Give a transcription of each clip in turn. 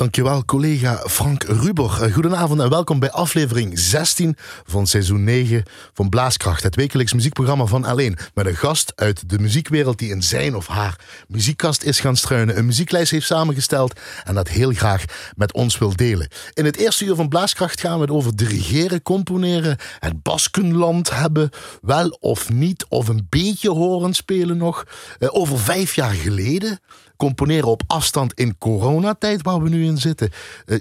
Dankjewel, collega Frank Ruber. Eh, goedenavond en welkom bij aflevering 16 van seizoen 9 van Blaaskracht, het wekelijks muziekprogramma van Alleen. Met een gast uit de muziekwereld die in zijn of haar muziekkast is gaan struinen, een muzieklijst heeft samengesteld en dat heel graag met ons wil delen. In het eerste uur van Blaaskracht gaan we het over dirigeren, componeren, het Baskenland hebben, wel of niet, of een beetje horen spelen nog. Eh, over vijf jaar geleden componeren op afstand in coronatijd waar we nu in zitten. Uh,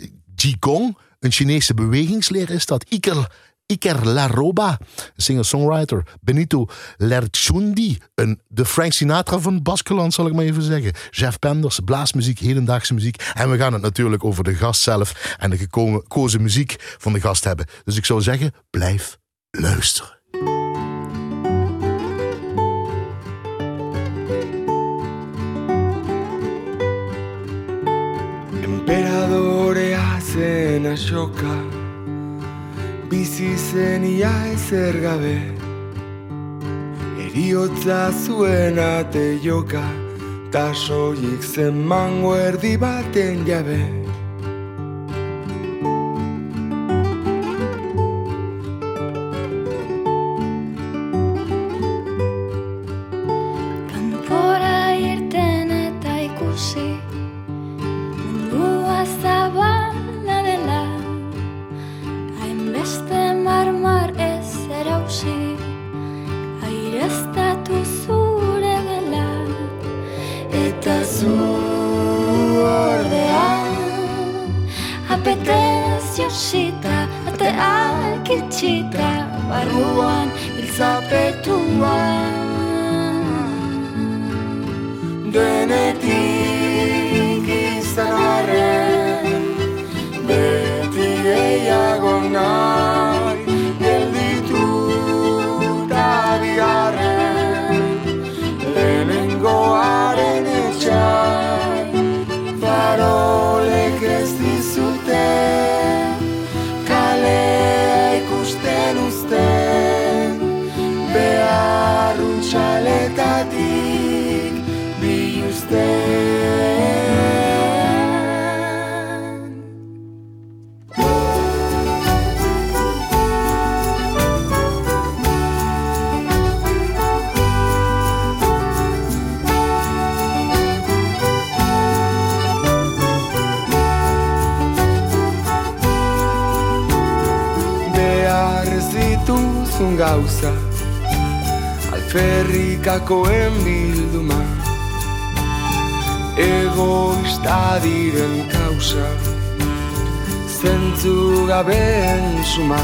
een Chinese bewegingsleer is dat. Iker, Iker Laroba, singer-songwriter. Benito Lerchundi, een, de Frank Sinatra van Baskeland, zal ik maar even zeggen. Jeff Penders, blaasmuziek, hedendaagse muziek. En we gaan het natuurlijk over de gast zelf en de gekozen muziek van de gast hebben. Dus ik zou zeggen, blijf luisteren. Zen asoka Bizi zen ia ezer gabe. Eriotza zuen ate joka Tasoik zen mango erdi baten jabe akitsita barruan hilzapetuan. Alferrikakoen bilduma Egoista diren kausa. Zentzu gabeen suma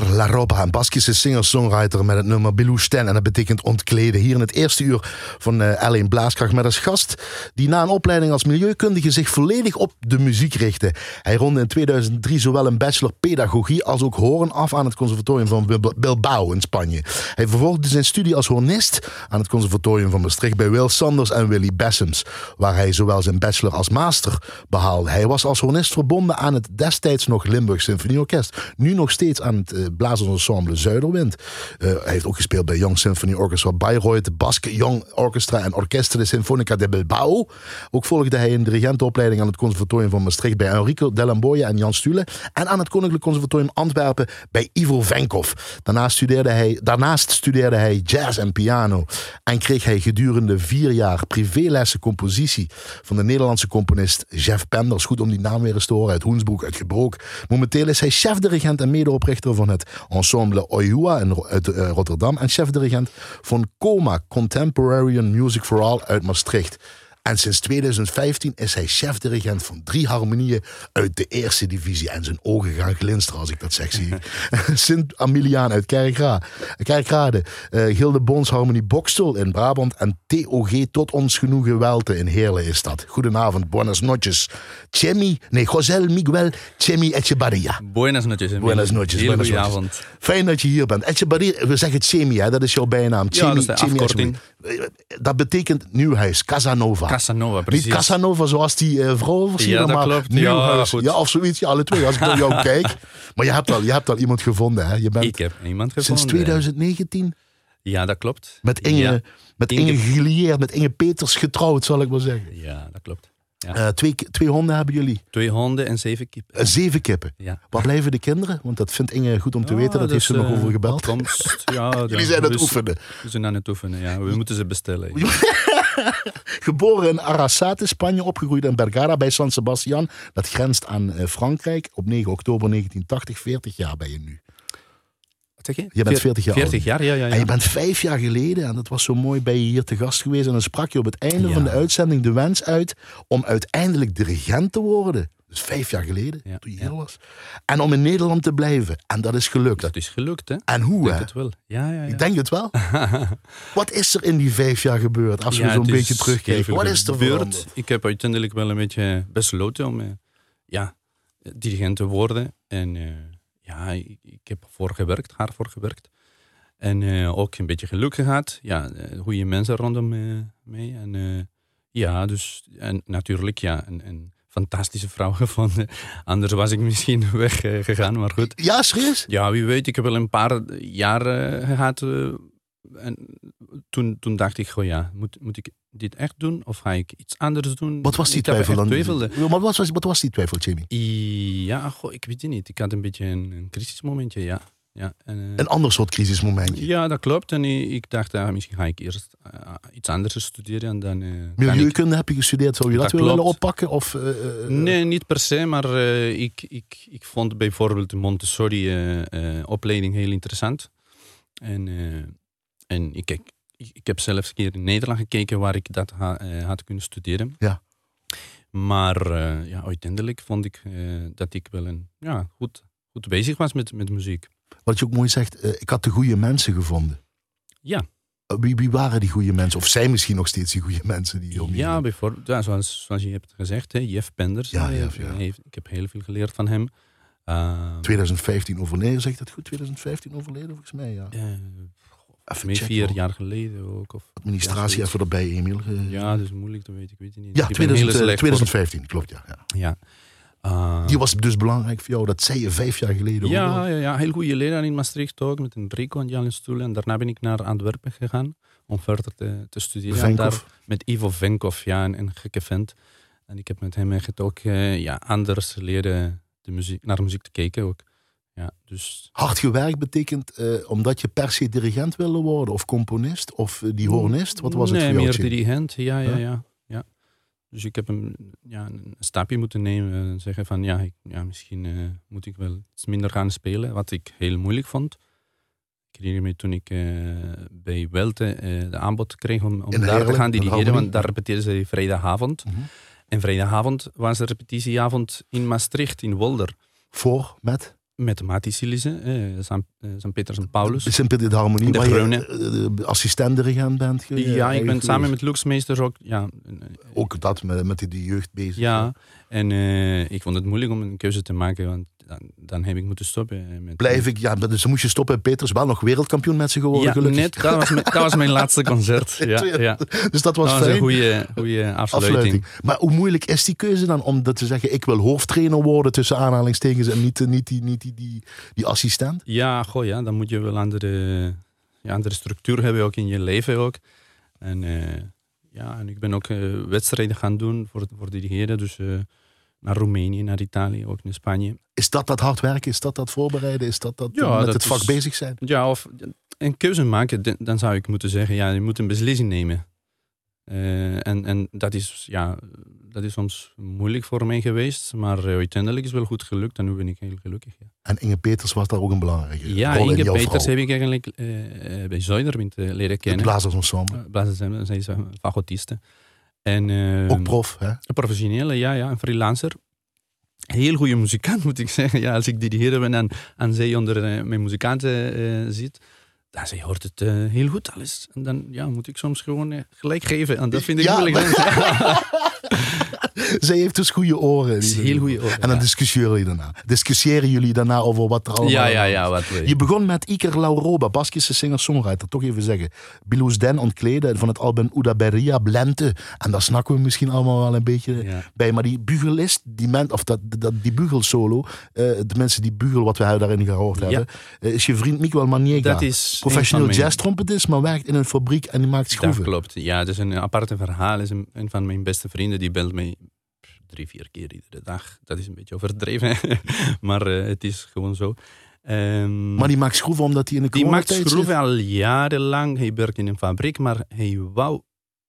Iker Laroba, een Baskische singer-songwriter met het nummer Belousten. En dat betekent ontkleden. Hier in het eerste uur van uh, L1 Blaaskracht met als gast die na een opleiding als milieukundige zich volledig op de muziek richtte. Hij ronde in 2003 zowel een bachelor pedagogie als ook horen af aan het conservatorium van Bilbao in Spanje. Hij vervolgde zijn studie als hornist aan het conservatorium van Maastricht bij Will Sanders en Willy Bessems, waar hij zowel zijn bachelor als master behaalde. Hij was als hornist verbonden aan het destijds nog Limburg Symfonieorkest, nu nog steeds aan het uh, blazersensemble Zuiderwind. Uh, hij heeft ook gespeeld bij Young Symphony Orchestra Bayreuth, Basque Young Orchestra en Orchestra de Sinfonica de Bilbao. Ook volgde hij een dirigentenopleiding aan het conservatorium van Maastricht bij Enrico Delamboya en Jan Stule en aan het Koninklijk Conservatorium Antwerpen bij Ivo Venkov. Daarnaast studeerde hij, daarnaast studeerde hij jazz en piano en kreeg hij gedurende vier jaar privélessen compositie van de Nederlandse componist Jeff Penders. Goed om die naam weer eens te horen uit Hoensbroek, uit Gebroek. Momenteel is hij chefdirigent en medeoprichter van het ensemble Oyua uit uh, Rotterdam en chefdirigent van Coma Contemporary Music for All uit Maastricht. En sinds 2015 is hij chef-dirigent van drie harmonieën uit de eerste divisie. En zijn ogen gaan glinsteren als ik dat zeg, zie Sint-Amiliaan uit Kerkrade. Kerkrade. Uh, Gilde Bons Harmonie Bokstel in Brabant. En TOG Tot Ons Genoegen Welte in Heerlen is dat. Goedenavond, buenas noches. Chemi, nee, José Miguel Chemi Echebarria. Buenas noches. Buenas noches. Buenas noches. Fijn dat je hier bent. Echebarria, we zeggen Chemi, hè, dat is jouw bijnaam. Chemi, ja, dat is de Chemi Dat betekent nieuwhuis, Casanova. Casanova, precies. Niet Casanova zoals die uh, vrouw versierde, ja, dat maar klopt. Nieuwhuis. Ja, ja, of zoiets, ja, alle twee. Als ik naar jou kijk. Maar je hebt al, je hebt al iemand gevonden, hè? Je bent ik heb iemand gevonden. Sinds 2019? Ja, dat klopt. Met Inge, ja. met Inge, Inge Gillier, met Inge Peters getrouwd, zal ik maar zeggen. Ja, dat klopt. Ja. Uh, twee, twee honden hebben jullie? Twee honden en zeven kippen. Uh, zeven kippen? Ja. Waar blijven de kinderen? Want dat vindt Inge goed om te weten, dat dus, heeft ze nog uh, over gebeld. Komst, ja, jullie zijn aan het oefenen. We zijn aan het oefenen, ja. We moeten ze bestellen. Geboren in Arrasate, Spanje, opgegroeid in Bergara bij San Sebastian. Dat grenst aan Frankrijk. Op 9 oktober 1980, 40 jaar ben je nu. Zeg je? Je bent 40 jaar 40 jaar, ja, ja, ja. En je bent vijf jaar geleden, en dat was zo mooi, bij je hier te gast geweest. En dan sprak je op het einde Ja. van de uitzending de wens uit om uiteindelijk dirigent te worden. Dus vijf jaar geleden, Ja, toen je hier was. En om in Nederland te blijven. En dat is gelukt. Dat is gelukt, hè? En hoe, Ik denk hè? het wel. Ja, ja, ja. Ik denk het wel. Wat is er in die vijf jaar gebeurd? Als we zo'n beetje terugkijken. Wat is er gebeurd. Ik heb uiteindelijk wel een beetje besloten om eh, ja, dirigent te worden. En eh, ja, ik, heb voor gewerkt, hard voor gewerkt. En eh, ook een beetje geluk gehad. Ja, eh, goede mensen rondom eh, mee. En ja, dus en natuurlijk ja, een, een fantastische vrouw gevonden. Anders was ik misschien weggegaan, maar goed. Ja, serieus? Ja, wie weet. Ik heb wel een paar jaar eh, gehad. En toen, toen dacht ik, goh ja, moet, moet ik dit echt doen? Of ga ik iets anders doen? Wat was die twijfel dan? twijfelde. Maar wat was, wat was die twijfel, Jimmy? Ja, goh, ik weet het niet. Ik had een beetje een, een crisismomentje, ja. ja en, eh, Een ander soort crisismomentje. ja, dat klopt. En ik, dacht, ja, misschien ga ik eerst eh, iets anders studeren. En dan, eh, kan ik... Milieukunde heb je gestudeerd. Zou je dat, Dat willen oppakken? Of, Nee, niet per se, maar ik, ik, ik vond bijvoorbeeld de Montessori-opleiding heel interessant. En, en ik, ik, ik heb zelfs een keer in Nederland gekeken waar ik dat ha- eh, had kunnen studeren. Ja. Maar eh, ja, uiteindelijk vond ik eh, dat ik wel een, ja, goed, goed bezig was met, met muziek. Wat je ook mooi zegt, ik had de goede mensen gevonden. Ja, Wie, wie waren die goede mensen? Of zijn misschien nog steeds die goede mensen die om je ja bijvoorbeeld, ja, zoals, zoals je hebt gezegd, hè, Jeff Penders. Ja, Jeff, ja. heeft- ik heb heel veel geleerd van hem. Uh, 2015 overleden, zeg ik dat goed? 2015 overleden volgens mij, ja. eh, Even Meer checken, vier jaar geleden ook. Of, Administratie Ja, even erbij, Emiel. Eh, ja, dat is moeilijk, dat weet ik, weet het niet. ja, Ik ben 2000, heel eh, slecht voor- 2015, klopt, ja. ja. Uh, Die was dus belangrijk voor jou, dat zei je vijf jaar geleden. ja, ja, ja, heel goede leraar in Maastricht ook, met een Rico en Jan Stoel. En daarna ben ik naar Antwerpen gegaan om verder te, te studeren. En Venkov. Daar met Ivo Venkov, ja, een, een gekke vent. En ik heb met hem echt ook eh, ja, anders leren de muziek, naar muziek te kijken ook. Ja, dus Hard gewerkt betekent eh, omdat je per se dirigent wilde worden, of componist, of eh, die hornist. Wat was het nee, voor jou? meer dirigent, ja, ja, Ja? ja, ja. Dus ik heb een, ja, een stapje moeten nemen en zeggen van ja, ik, ja misschien eh, moet ik wel iets minder gaan spelen, wat ik heel moeilijk vond. Ik herinner me toen ik bij Welte de aanbod kreeg om, om daar te gaan dirigeren, want daar repeteerden ze vrijdagavond. Mhm. En vrijdagavond was de repetitieavond in Maastricht, in Wolder. Voor, met? Met Matisilissen, eh, St. eh. Peters en Paulus. Simpel de harmonie, De waar je assistent-dirigent bent. ge- Ja, ik ben samen met Lux Meesters ook. Ja, eh, Ook dat, met, met die, jeugd bezig. ja. en ik vond het moeilijk om een keuze te maken, want dan, dan heb ik moeten stoppen. eh, Met, Blijf ik, ja, dus dan moest je stoppen. Peters wel nog wereldkampioen met ze geworden, Ja, gelukkig. net. Dat was, mijn, dat was mijn laatste concert. Ja, ja. Dus dat was, Dat was een goede, goede afsluiting. afsluiting. Maar hoe moeilijk is die keuze dan om dat te zeggen, ik wil hoofdtrainer worden tussen aanhalingstekens en niet, eh, niet, die, niet die, die, die assistent? Ja, goh, ja, dan moet je wel andere, ja, andere structuur hebben ook in je leven ook. En, eh, ja, en ik ben ook eh, wedstrijden gaan doen voor, voor dirigeren. Dus eh, naar Roemenië, naar Italië, ook naar Spanje. Is dat dat hard werken? Is dat dat voorbereiden? Is dat dat Ja, met dat het vak is- bezig zijn? Ja, of een keuze maken, dan- zou ik moeten zeggen, ja, je moet een beslissing nemen. Eh, en en dat, is, ja, dat is soms moeilijk voor mij geweest, maar eh, uiteindelijk is het wel goed gelukt en nu ben ik heel gelukkig. Ja, En Inge Peters was daar ook een belangrijke ja rol in Inge jouw Peters vrouw. heb ik eigenlijk eh, bij Zuiderwind leren kennen. Blazersensemble. Eh, Blazers, zij is een fagotiste. En, eh, Ook prof, hè? Een professionele, ja, ja, een freelancer. Heel goede muzikant, moet ik zeggen. Ja, als ik dirigeren ben en, en zij onder eh, mijn muzikanten eh, zit, dan zij hoort het eh, heel goed alles. En dan ja, moet ik soms gewoon gelijk geven. En dat vind ik Ja, moeilijk. Zij heeft dus goede oren. heel goede oren, En dan ja. discussiëren jullie daarna. Discussiëren jullie daarna over wat er allemaal... ja, ja, ja. Wat we- Je begon met Iker Lauroba, Baskische singer-songwriter. Toch even zeggen. Bilous Den ontkleden van het album Uda Beria Blente. En daar snakken we misschien allemaal wel een beetje Ja. bij. Maar die bugelist, die, men, of dat, dat, die bugelsolo, eh de mensen die bugel wat we daarin gehoord hebben, eh, is je vriend Miguel Maniega. Dat is Professioneel jazz-trompetist, maar werkt in een fabriek en die maakt Dat schroeven. klopt. Ja, het is een aparte verhaal. Is een, een van mijn beste vrienden. Die belt mij drie, vier keer iedere dag. Dat is een beetje overdreven. maar eh, het is gewoon zo. Ehm, Maar die maakt schroeven omdat hij in de Die maakt schroeven al jarenlang. Hij werkt in een fabriek, maar hij wou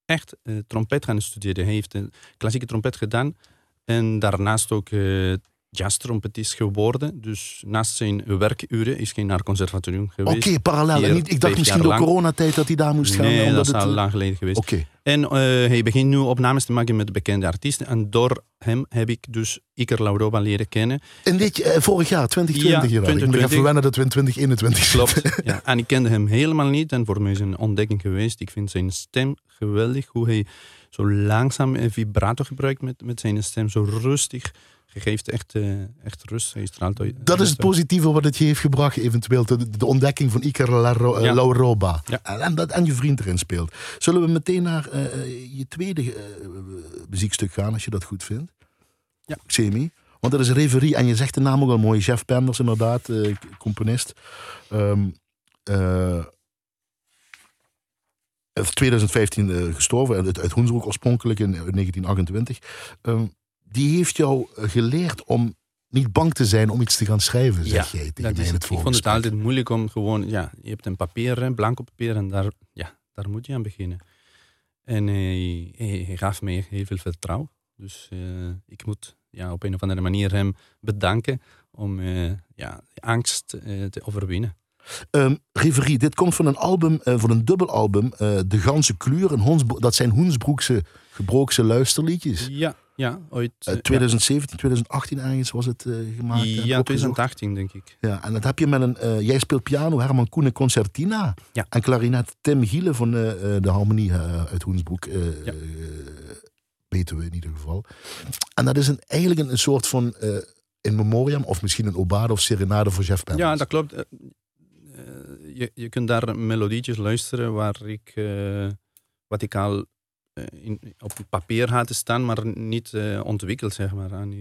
echt eh, trompet gaan studeren. Hij heeft een klassieke trompet gedaan en daarnaast ook eh jazztrompetist geworden. Dus naast zijn werkuren is hij naar conservatorium Oké, geweest. parallel. Vier, En niet, ik dacht misschien door coronatijd dat hij daar moest gaan. Nee, omdat dat is het, al eh, lang geleden geweest. Oké. En eh, hij begint nu opnames te maken met bekende artiesten. En door hem heb ik dus Iker Lauroba leren kennen. En dit eh, vorig jaar, 2020 Ja. Ik 2020. even wennen dat we in 2021 Klopt. ja. En ik kende hem helemaal niet. En voor mij is het een ontdekking geweest. Ik vind zijn stem geweldig. Hoe hij zo langzaam een vibrato gebruikt met, met zijn stem. Zo rustig. Je geeft echt, eh, echt rust. Straalt Dat is het positieve wat het je heeft gebracht, eventueel. De, de ontdekking van Iker Laro- eh, Ja. Lauroba. Ja. En, dat, en je vriend erin speelt. Zullen we meteen naar eh, eh, je tweede eh, muziekstuk gaan, als je dat goed vindt? Ja. Semi. Want dat is Reverie. En je zegt de naam ook al mooi. Jeff Penders, inderdaad, eh, componist. Ehm eh, in 2015 eh, gestorven, uit, uit Hoensbroek oorspronkelijk in, in 1928. Ehm, die heeft jou eh, geleerd om niet bang te zijn om iets te gaan schrijven, zeg jij tegen mij in het. Ik vond het altijd moeilijk om gewoon... Ja, je hebt een papier, een blanco papier. En daar, ja, daar moet je aan beginnen. En hij, hij, hij gaf mij heel veel vertrouwen. Dus eh, ik moet ja, op een of andere manier hem bedanken om eh, ja, angst te overwinnen. Ehm, Reverie, dit komt van een album, van een dubbelalbum, De Ganse Hoensbro- dat zijn Hoensbroekse gebrookse luisterliedjes. Ja, ja ooit. Eh, eh, 2017, 2018 ergens was het eh, gemaakt. ja, en ja, opgezocht. 2018 denk ik. Ja, en dat heb je met een... eh, jij speelt piano, Herman Koenen Concertina. Ja. En klarinet Tim Gielen van eh, eh, de Harmonie eh, uit Hoensbroek. eh Ja. eh, weten we in ieder geval. En dat is een, eigenlijk een, een soort van... eh in memoriam, of misschien een obade of serenade voor Jeff Penders. Ja, dat klopt. Eh, eh, je, je kunt daar melodietjes luisteren waar ik, eh, wat ik al eh, in, op papier had staan, maar niet eh, ontwikkeld, zeg maar. En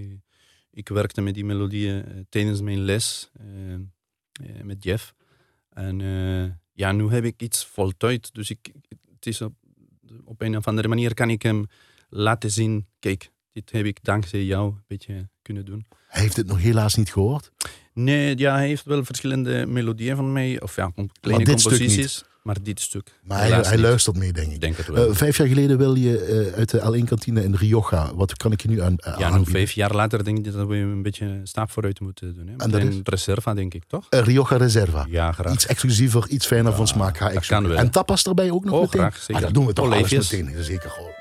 ik- werkte met die melodieën eh, tijdens mijn les eh, eh, met Jeff. En eh, ja, nu heb ik iets voltooid. Dus ik, het is op, op een of andere manier kan ik hem laten zien, kijk, dit heb ik dankzij jou een beetje kunnen doen. Hij heeft het nog helaas niet gehoord. Nee, ja, hij heeft wel verschillende melodieën van mij. Of ja, kleine composities. Maar dit stuk. Maar hij, luistert mee, denk ik. Denk het wel. Eh, vijf jaar geleden wil je eh, uit de L1-kantine in Rioja. Wat kan ik je nu aan, uh, ja, nu vijf jaar later denk ik dat we een beetje een stap vooruit moeten doen. Hè? En dat is? een reserva, denk ik, toch? Rioja Reserva. Ja, graag. Iets exclusiever, iets fijner van smaak ga ik dat zoeken. kan wel. En tapas erbij ook nog Oh, meteen? graag, zeker. Ah, dat doen we toch alles meteen, zeker gewoon.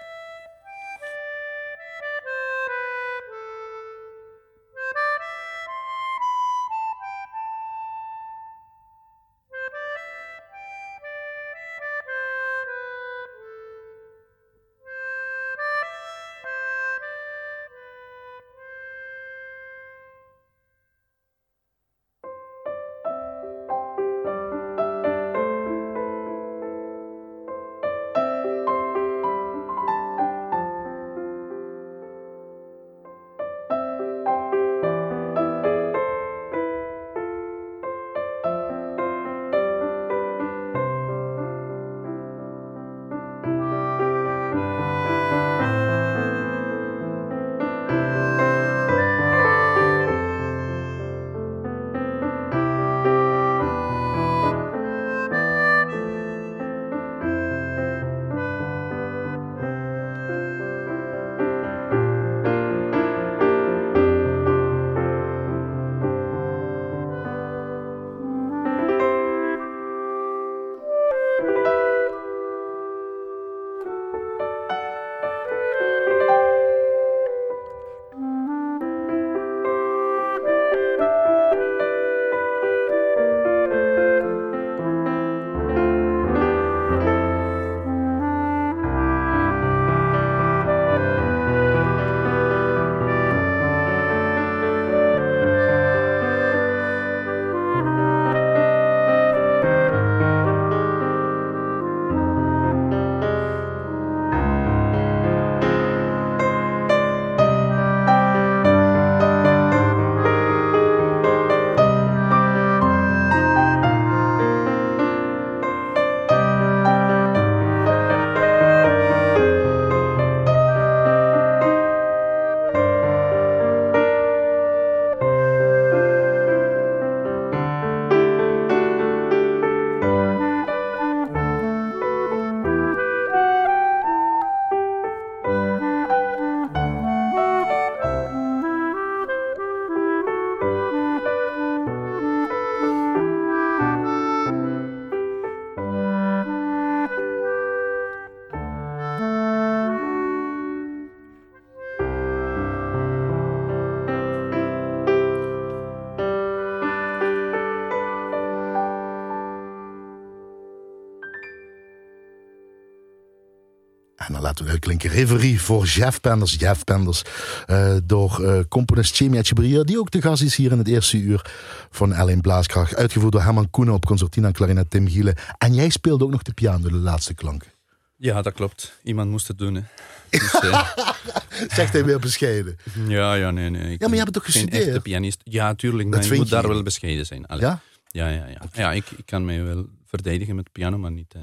We uitklinken. Reverie voor Jeff Penders. Jeff Penders uh, door uh, componist Chemi Etchebrier, die ook de gast is hier in het eerste uur van L1 Blaaskracht. Uitgevoerd door Herman Koenen op concertina, klarinet Tim Gielen. En jij speelde ook nog de piano, de laatste klanken. Ja, dat klopt. Iemand moest het doen. Hè. Dus, uh... Zegt hij weer bescheiden. Ja, ja, nee, nee. Ik ja, maar je hebt het toch gestudeerd? echte pianist. Ja, tuurlijk. Maar je moet daar wel bescheiden zijn. Allee. Ja? Ja, ja, ja. ja ik, ik kan me wel verdedigen met piano, maar niet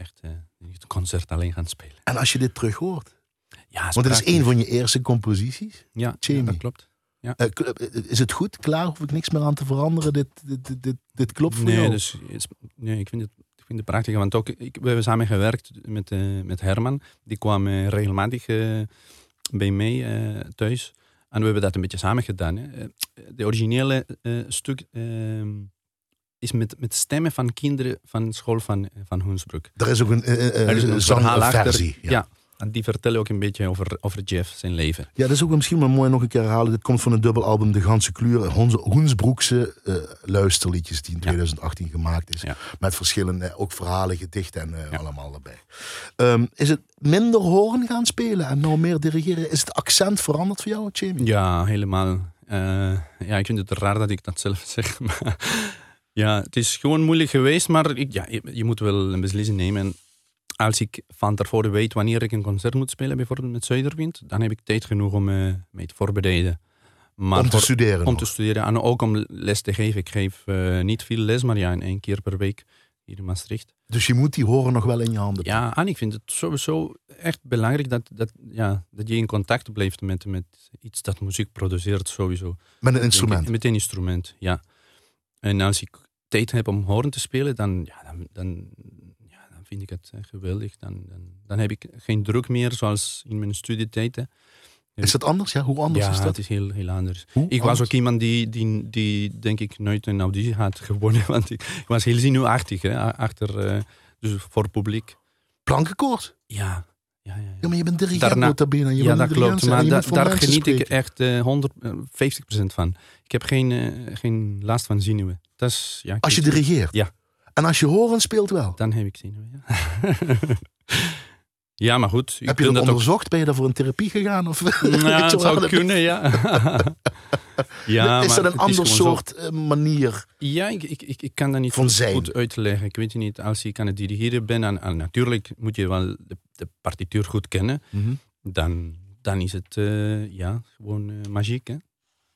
echt het concert alleen gaan spelen. En als je dit terug hoort? Ja, Want het is een van je eerste composities. Ja, ja dat klopt. Ja. Uh, is het goed? Klaar? Hoef ik niks meer aan te veranderen? Dit, dit, dit, dit klopt voor nee, jou? Dus, nee, ik vind het, ik vind het prachtig. Want ook, ik, we hebben samen gewerkt met, uh, met Herman. Die kwam uh, regelmatig bij mij thuis. En we hebben dat een beetje samen gedaan. Hè. De originele stuk ehm, is met, met stemmen van kinderen van school van, van Hoensbroek. Er is ook een, uh, is een. Ja. ja. En die vertellen ook een beetje over, over Jeff, zijn leven. Ja, dat is ook misschien wel mooi nog een keer herhalen. Dit komt van het dubbelalbum De Ganse Kleur. Hoensbroekse uh, luisterliedjes die in 2018 ja. gemaakt is. Ja. met verschillende, ook verhalen, gedichten en uh, allemaal erbij. Um, is het minder horen gaan spelen en nou meer dirigeren? Is het accent veranderd voor jou, Jamie? Ja, helemaal. Ja, ik vind het raar dat ik dat zelf zeg, maar... Ja, het is gewoon moeilijk geweest, maar ik, ja, je, je, moet wel een beslissing nemen. En als ik van tevoren weet wanneer ik een concert moet spelen, bijvoorbeeld met Zuiderwind, dan heb ik tijd genoeg om uh, mee te voorbereiden. Maar om te voor, studeren? Om nog. te studeren en ook om les te geven. Ik geef uh, niet veel les, maar ja, één keer per week hier in Maastricht. Dus je moet die horen nog wel in je handen? Ja, en ik vind het sowieso echt belangrijk dat, dat, ja, dat je in contact blijft met, met iets dat muziek produceert sowieso. Met een instrument? Met een instrument, ja. En als ik tijd heb om horen te spelen, dan, ja, dan, dan, ja, dan vind ik het geweldig. Dan, dan, dan, heb ik geen druk meer zoals in mijn studietijd. Is dat anders? Ja, hoe anders ja, is dat? het is heel, heel anders. Hoe ik was ook iemand die, die, die, denk ik, nooit een auditie had gewonnen. Want ik, ik was heel zenuwachtig hè, achter, uh, dus voor het publiek. Plankenkoord? Ja. Ja, ja, ja. ja, maar je bent dirigent Daarna, notabene. Je ja, bent dat klopt. Maar da, daar geniet ik echt uh, 150% van. Ik heb geen, uh, geen last van zenuwen. Dat is, ja, Als je dirigeert? Ja. En als je horen speelt wel? Dan heb ik zenuwen, ja. ja, maar goed. Heb je dat ook- onderzocht? Ben je daarvoor in therapie gegaan? Of Ja, het zou kunnen, ja. ja is dat een ander zo. soort eh, manier? Ja, ik, ik, ik, kan dat niet goed, goed uitleggen. Ik weet niet, als ik aan het dirigeren ben, en, en natuurlijk moet je wel de, de partituur goed kennen, dan, dan is het eh, ja, gewoon eh, magiek. Hè?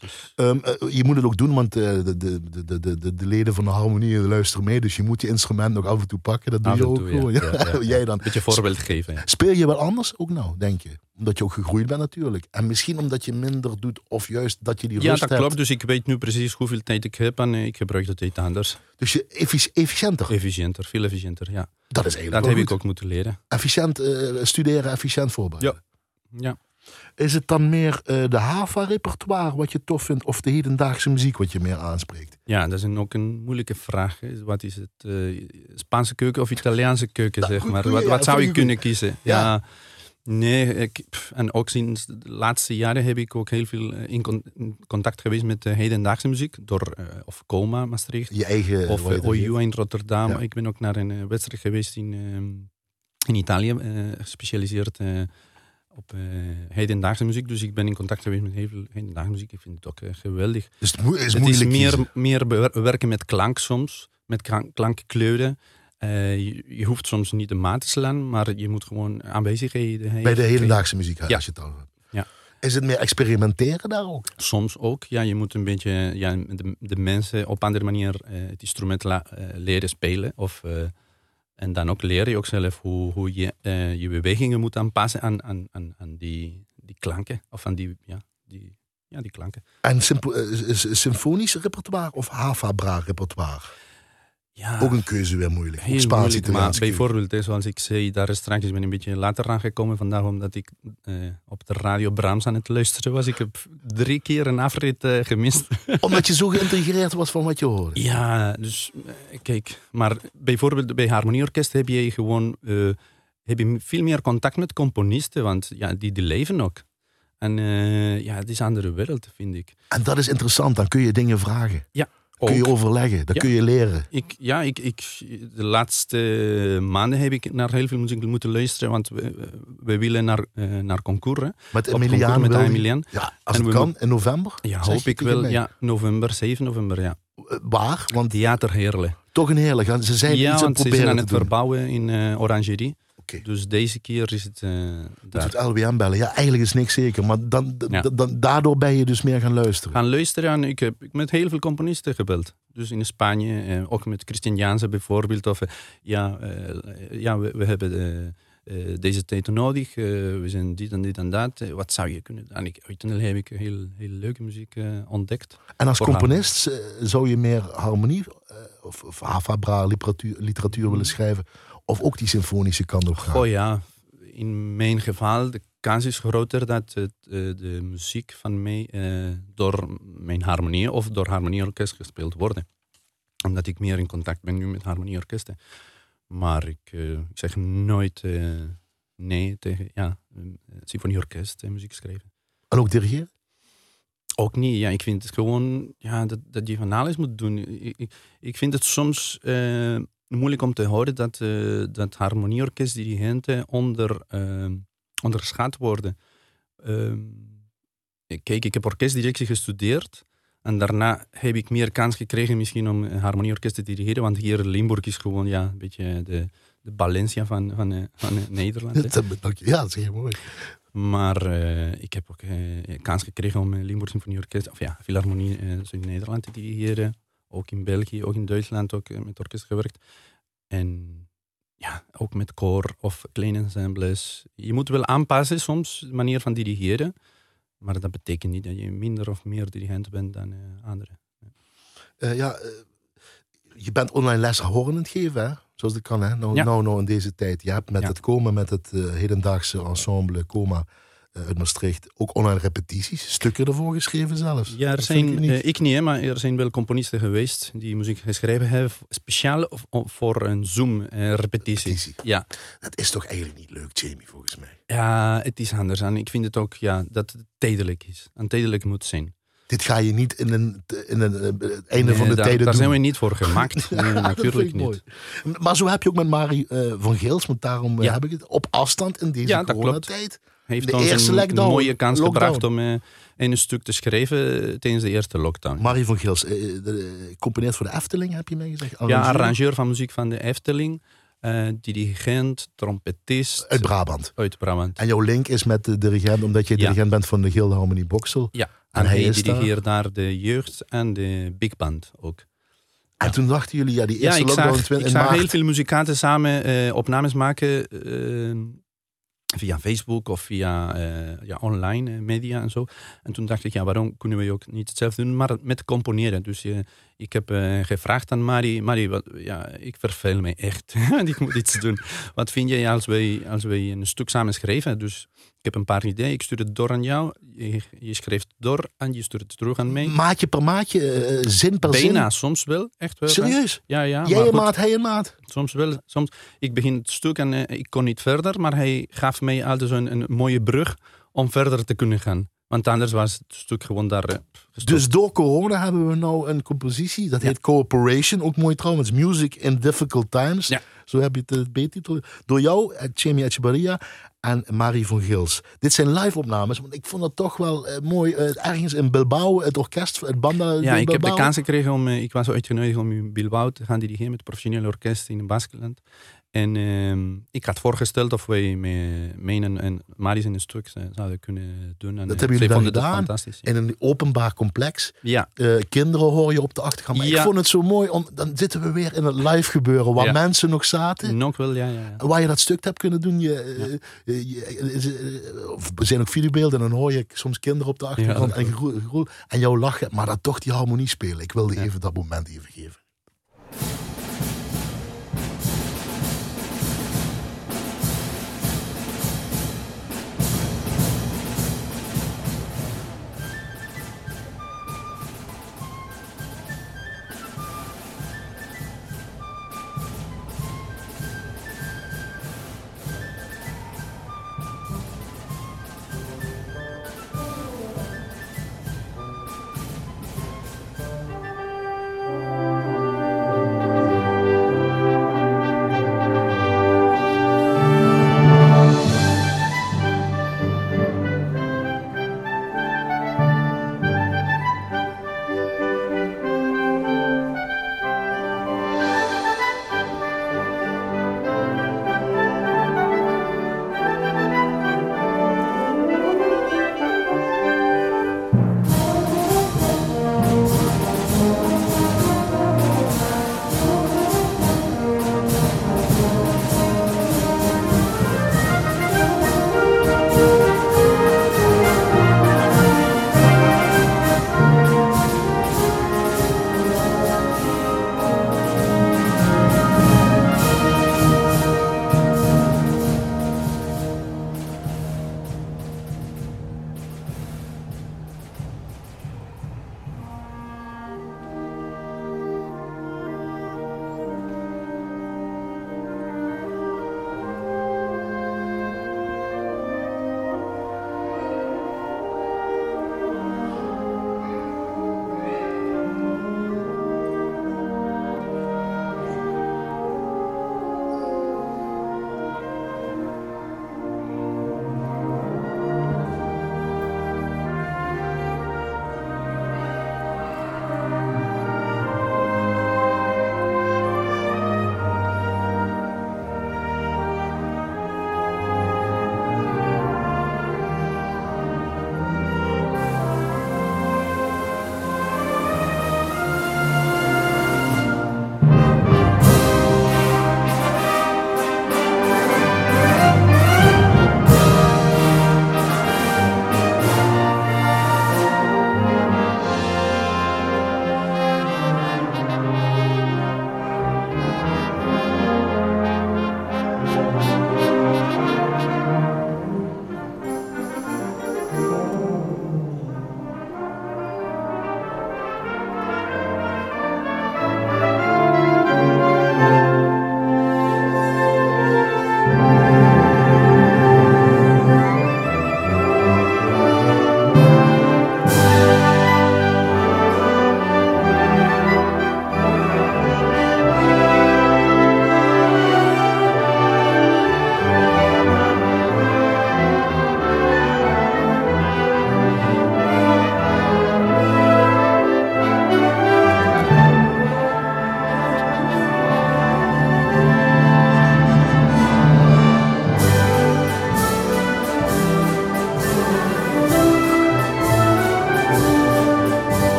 Dus, Ehm, eh, je moet het ook doen, want eh, de, de, de, de, de, de leden van de harmonie luisteren mee. Dus je moet je instrument nog af en toe pakken. Dat doe af je ook toe, ja. gewoon. Ja, ja, ja. Jij dan. Een beetje voorbeeld geven. Ja. Speel je wel anders ook nou, denk je? Omdat je ook gegroeid bent natuurlijk. En misschien omdat je minder doet of juist dat je die Ja, rust dat hebt. klopt. Dus ik weet nu precies hoeveel tijd ik heb en eh, ik gebruik de tijd anders. Dus je effic- efficiënter. Efficiënter, veel efficiënter, ja. Dat is eigenlijk Dat heb ik ook moeten leren. Efficiënt eh, studeren, efficiënt voorbereiden. Ja. Is het dan meer eh, de HAVA-repertoire wat je tof vindt... of de hedendaagse muziek wat je meer aanspreekt? Ja, dat is een, ook een moeilijke vraag. Wat is het? eh, Spaanse keuken of Italiaanse keuken, Nou, zeg maar. Wat, ja, wat zou je kunnen kiezen? Ja. Ja. Nee, ik, en ook sinds de laatste jaren heb ik ook heel veel eh, in, con- in contact geweest met de hedendaagse muziek. Door, of Coma, Maastricht. Je eigen... Of. OU in Rotterdam. Ja. Ik ben ook naar een wedstrijd geweest in, ehm, in Italië, gespecialiseerd op eh, hedendaagse muziek. Dus ik ben in contact geweest met heel veel hedendaagse muziek. Ik vind het ook eh, geweldig. Dus het mo- is Het is meer, meer werken met klank soms, met klank- klankkleuren. Eh, je, je hoeft soms niet de maat te slaan, maar je moet gewoon aanwezigheden hebben. Bij de hedendaagse muziek, Ja. als je het al hebt. Ja. Is het meer experimenteren daar ook? Soms ook, ja. Je moet een beetje ja, de, de mensen op andere manier het instrument leren spelen. Of, en dan ook leren je ook zelf hoe, hoe je eh, je bewegingen moet aanpassen aan, aan, aan, aan die, die klanken. Of aan die, ja, die, ja, die klanken. En eh, is- is symfonisch repertoire of Havabra-repertoire? Ja, Ook een keuze weer moeilijk. Heel Spaans, moeilijk, maar bijvoorbeeld, hè, zoals ik zei, daar straks ik ben een beetje later aangekomen vandaag, omdat ik eh, op de radio Brahms aan het luisteren was. Ik heb drie keer een afrit eh, gemist. Omdat je zo geïntegreerd was van wat je hoorde. ja, dus eh, kijk, maar bijvoorbeeld bij harmonieorkest heb je gewoon eh, heb je veel meer contact met componisten, want ja, die, die leven ook. En ja, het is een andere wereld, vind ik. En dat is interessant, dan kun je dingen vragen. Ja. Kun je overleggen, dat Ja. kun je leren. Ik, ja, ik, ik, de laatste maanden heb ik naar heel veel muziek moeten luisteren, want we, we willen naar, eh naar concours. Met Emiliaan met Emiliaan. Ja, als En het we kan, in november. Ja, hoop ik wel. Ja, november, 7 november, ja. Eh, Waar? Want Theater Heerlen. toch een heerlijk. Ze zijn ja, iets aan het ze zijn proberen aan het verbouwen in eh, Orangerie. Dus deze keer is het eh Dat doet LWM bellen. Ja, eigenlijk is niks zeker. Maar dan, Ja. dan, daardoor ben je dus meer gaan luisteren. gaan luisteren. En ik heb met heel veel componisten gebeld. Dus in Spanje, eh, ook met Christian Jansen bijvoorbeeld. Of eh, ja, eh, ja we, we hebben deze tijd nodig. we zijn dit en dit en dat. Wat zou je kunnen doen? En ik, uiteindelijk heb ik heel, heel leuke muziek ontdekt. En als componist zou je meer harmonie of, of Havabra literatuur, literatuur willen schrijven? Of ook die symfonische kant op gaan? Oh ja, in mijn geval, de kans is groter dat het, eh, de muziek van mij eh, door mijn harmonie of door harmonieorkest gespeeld worden. Omdat ik meer in contact ben nu met harmonieorkesten. Maar ik, eh, ik zeg nooit nee tegen ja, symfonieorkest en muziek schrijven. En ook dirigeren? Ook niet. Ja, ik vind het gewoon ja, dat, dat je van alles moet doen. Ik, ik, ik vind het soms moeilijk om te horen dat, eh dat harmonieorkestdirigenten onder, eh, onderschat worden. Ehm, kijk, ik heb orkestdirectie gestudeerd. En daarna heb ik meer kans gekregen misschien om een harmonieorkest te dirigeren. Want hier Limburg is gewoon ja, een beetje de, de Valencia van, van, eh, van eh, Nederland. Ja, dat is heel mooi. Maar ik heb ook kans gekregen om een Limburg Symfonieorkest, of ja, Philharmonie in Nederland te dirigeren. Ook in België, ook in Duitsland, ook eh, met orkest gewerkt. En ja, ook met koor of kleine ensembles. Je moet wel aanpassen soms, de manier van dirigeren. Maar dat betekent niet dat je minder of meer dirigent bent dan eh, anderen. Ja, eh, je bent online les het geven, hè? Zoals dat kan, hè? Nou, Ja. nou, nou in deze tijd. Je hebt met Ja. het komen met het hedendaagse ensemble Coma uit Maastricht ook online repetities, stukken ervoor geschreven zelfs. Ja, er zijn, ik niet. eh, ik niet, maar er zijn wel componisten geweest die muziek geschreven hebben, speciaal voor een Zoom-repetitie. Repetitie. ja. Dat is toch eigenlijk niet leuk, Jamie, volgens mij. Ja, het is anders. En ik vind het ook ja, dat het tijdelijk is. En tijdelijk moet zijn. Dit ga je niet in, een, in een, eh, het einde Nee, van de daar, tijden daar doen. zijn we niet voor gemaakt. Nee, Ja, dat natuurlijk niet. mooi. Maar zo heb je ook met Marie eh, van Geels, want daarom eh, Ja. heb ik het op afstand in deze Ja, dat klopt. Heeft De ons eerste een lockdown- mooie kans lockdown. gebracht om eh, een stuk te schrijven eh, tijdens de eerste lockdown. Marie van Geels, eh, componeert voor de Efteling, heb je mij gezegd? ja, Arrangeur? arrangeur van muziek van de Efteling, dirigent, trompetist Uit Brabant. uit Brabant. En jouw link is met de dirigent, omdat je Ja. dirigent bent van de Gilde Harmonie Boksel. Ja, En en hij hij is daar? dirigeert daar de jeugd en de big band ook. En toen dachten jullie, ja, die Ja, eerste ik lockdown zag, twin- ik in zag maart. heel veel muzikanten samen opnames maken via Facebook of via eh, ja, online eh, media en zo. En toen dacht ik, ja, waarom kunnen we ook niet hetzelfde doen, maar met componeren. Dus eh, ik heb gevraagd aan Marie, Marie, wat, ja, ik verveel me echt. ik moet iets doen. Wat vind jij als wij, als wij een stuk samen schrijven? Dus ik heb een paar ideeën, ik stuur het door aan jou. Je, je het door en je stuurt het terug aan mij. Maatje per maatje, eh, zin per Bijna, soms wel, echt wel. zin. Serieus? Ja, ja. Jij een maat, hij een maat. Soms wel. Soms, ik begin het stuk en eh, ik kon niet verder, maar hij gaf mij altijd zo'n een mooie brug om verder te kunnen gaan. Want anders was het stuk gewoon daar eh, gestopt. Dus door corona hebben we nou een compositie, dat Ja. heet Cooperation, ook mooi trouwens, Music in Difficult Times. Ja. Zo heb je het B-titel. Door jou, Jamie Echebarria en Marie van Gils. Dit zijn live-opnames, want ik vond het toch wel eh, mooi. eh, ergens in Bilbao, het orkest, het banda ja, ik heb de kans gekregen om, eh, ik was uitgenodigd om in Bilbao te gaan dirigeren met het professionele orkest in Baskeland. En ehm, ik had voorgesteld of wij met mijn en Maris in een stuk zouden kunnen doen. En, Dat eh, hebben jullie dan gedaan? fantastisch. In een openbaar complex. Ja, Eh, kinderen hoor je op de achtergrond. Maar ik vond het zo mooi, om, dan zitten we weer in het live gebeuren, waar mensen nog zaten. nog wel, ja, ja. ja. Waar je dat stuk hebt kunnen doen. Je, eh, je- er zijn ook videobeelden en dan hoor je soms kinderen op de achtergrond en, en jou lachen. Maar dat toch die harmonie spelen. Ik wilde even dat moment even geven.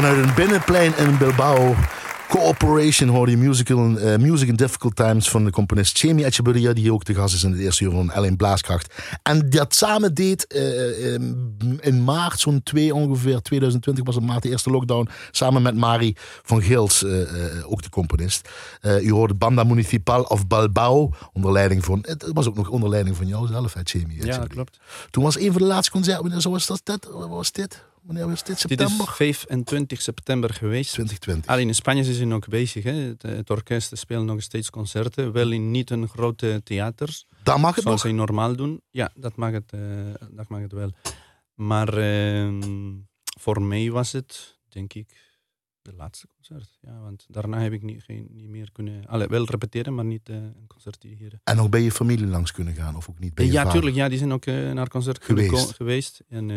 Vanuit een binnenplein in Bilbao. Cooperation hoorde je musical, uh, Music in Difficult Times van de componist Jamie Echeverria, die ook de gast is in het eerste uur van L1 Blaaskracht. En dat samen deed uh, in maart, zo'n 2 ongeveer, 2020 was het maart de eerste lockdown, samen met Mari van Gils, uh, ook de componist. u hoorde Banda Municipal of Balbao, onder leiding van, het was ook nog onder leiding van jou zelf, hè, Jamie. Ja, dat klopt. Toen was een van de laatste concerten, zoals dat, dat was dit? Wanneer was dit? September? Dit is 25 september geweest. 2020. Alleen in Spanje zijn ze nog bezig. Hè. Het, het orkest speelt nog steeds concerten. Wel in niet een grote theaters. Daar mag het Zoals nog? ze normaal doen. Ja, dat mag het, uh, dat mag het wel. Maar uh, voor mij was het, denk ik, de laatste concert. Ja, want daarna heb ik niet, geen, niet meer kunnen... Allee, wel repeteren, maar niet uh, een concert dirigeren. En nog bij je familie langs kunnen gaan? Of ook niet bij je Ja, vader? tuurlijk. Ja, die zijn ook naar concert Geweest. geweest. En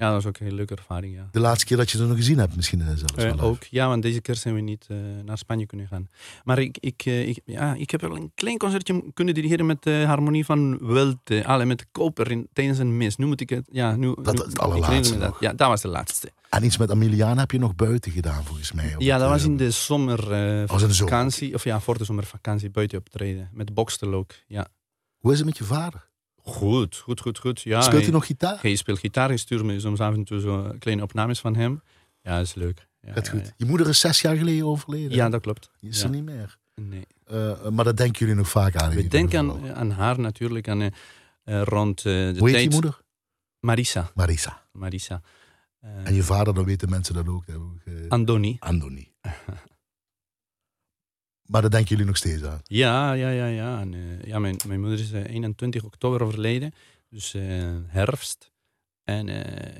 ja, dat was ook een hele leuke ervaring, ja. De laatste keer dat je er nog gezien hebt misschien zelfs uh, Ook, ja, want deze keer zijn we niet uh, naar Spanje kunnen gaan. Maar ik, ik, uh, ik, ja, ik heb wel een klein concertje kunnen dirigeren met de harmonie van Welte. Alle, met koper in, tijdens een mis. Nu moet ik het, ja, nu... Dat is het allerlaatste dat. Ja, dat was de laatste. En iets met Ameliaan heb je nog buiten gedaan, volgens mij. Ja, dat was in de zomer was in de zomer. vakantie. Of ja, voor de zomervakantie buiten optreden. Met Bokstel ook, ja. Hoe is het met je vader? Goed, goed, goed, goed. Ja, Speelt hij nog gitaar? Hij speelt gitaar. Hij stuurt me soms af en toe zo kleine opnames van hem. Ja, dat is leuk. Ja, dat ja, goed. ja. Je moeder is zes jaar geleden overleden. Ja, dat klopt. Is er niet meer. Nee. Uh, maar dat denken jullie nog vaak aan. We denken aan, aan, haar natuurlijk. Aan, uh, rond uh, de Hoe heet tijd... je moeder? Marisa. Marisa. Marisa. en je vader, dan weten mensen dat ook. Andoni. Andoni. Maar dat denken jullie nog steeds aan? Ja, ja, ja. ja. En, uh, ja mijn, mijn moeder is uh, 21 oktober overleden. Dus uh, herfst. En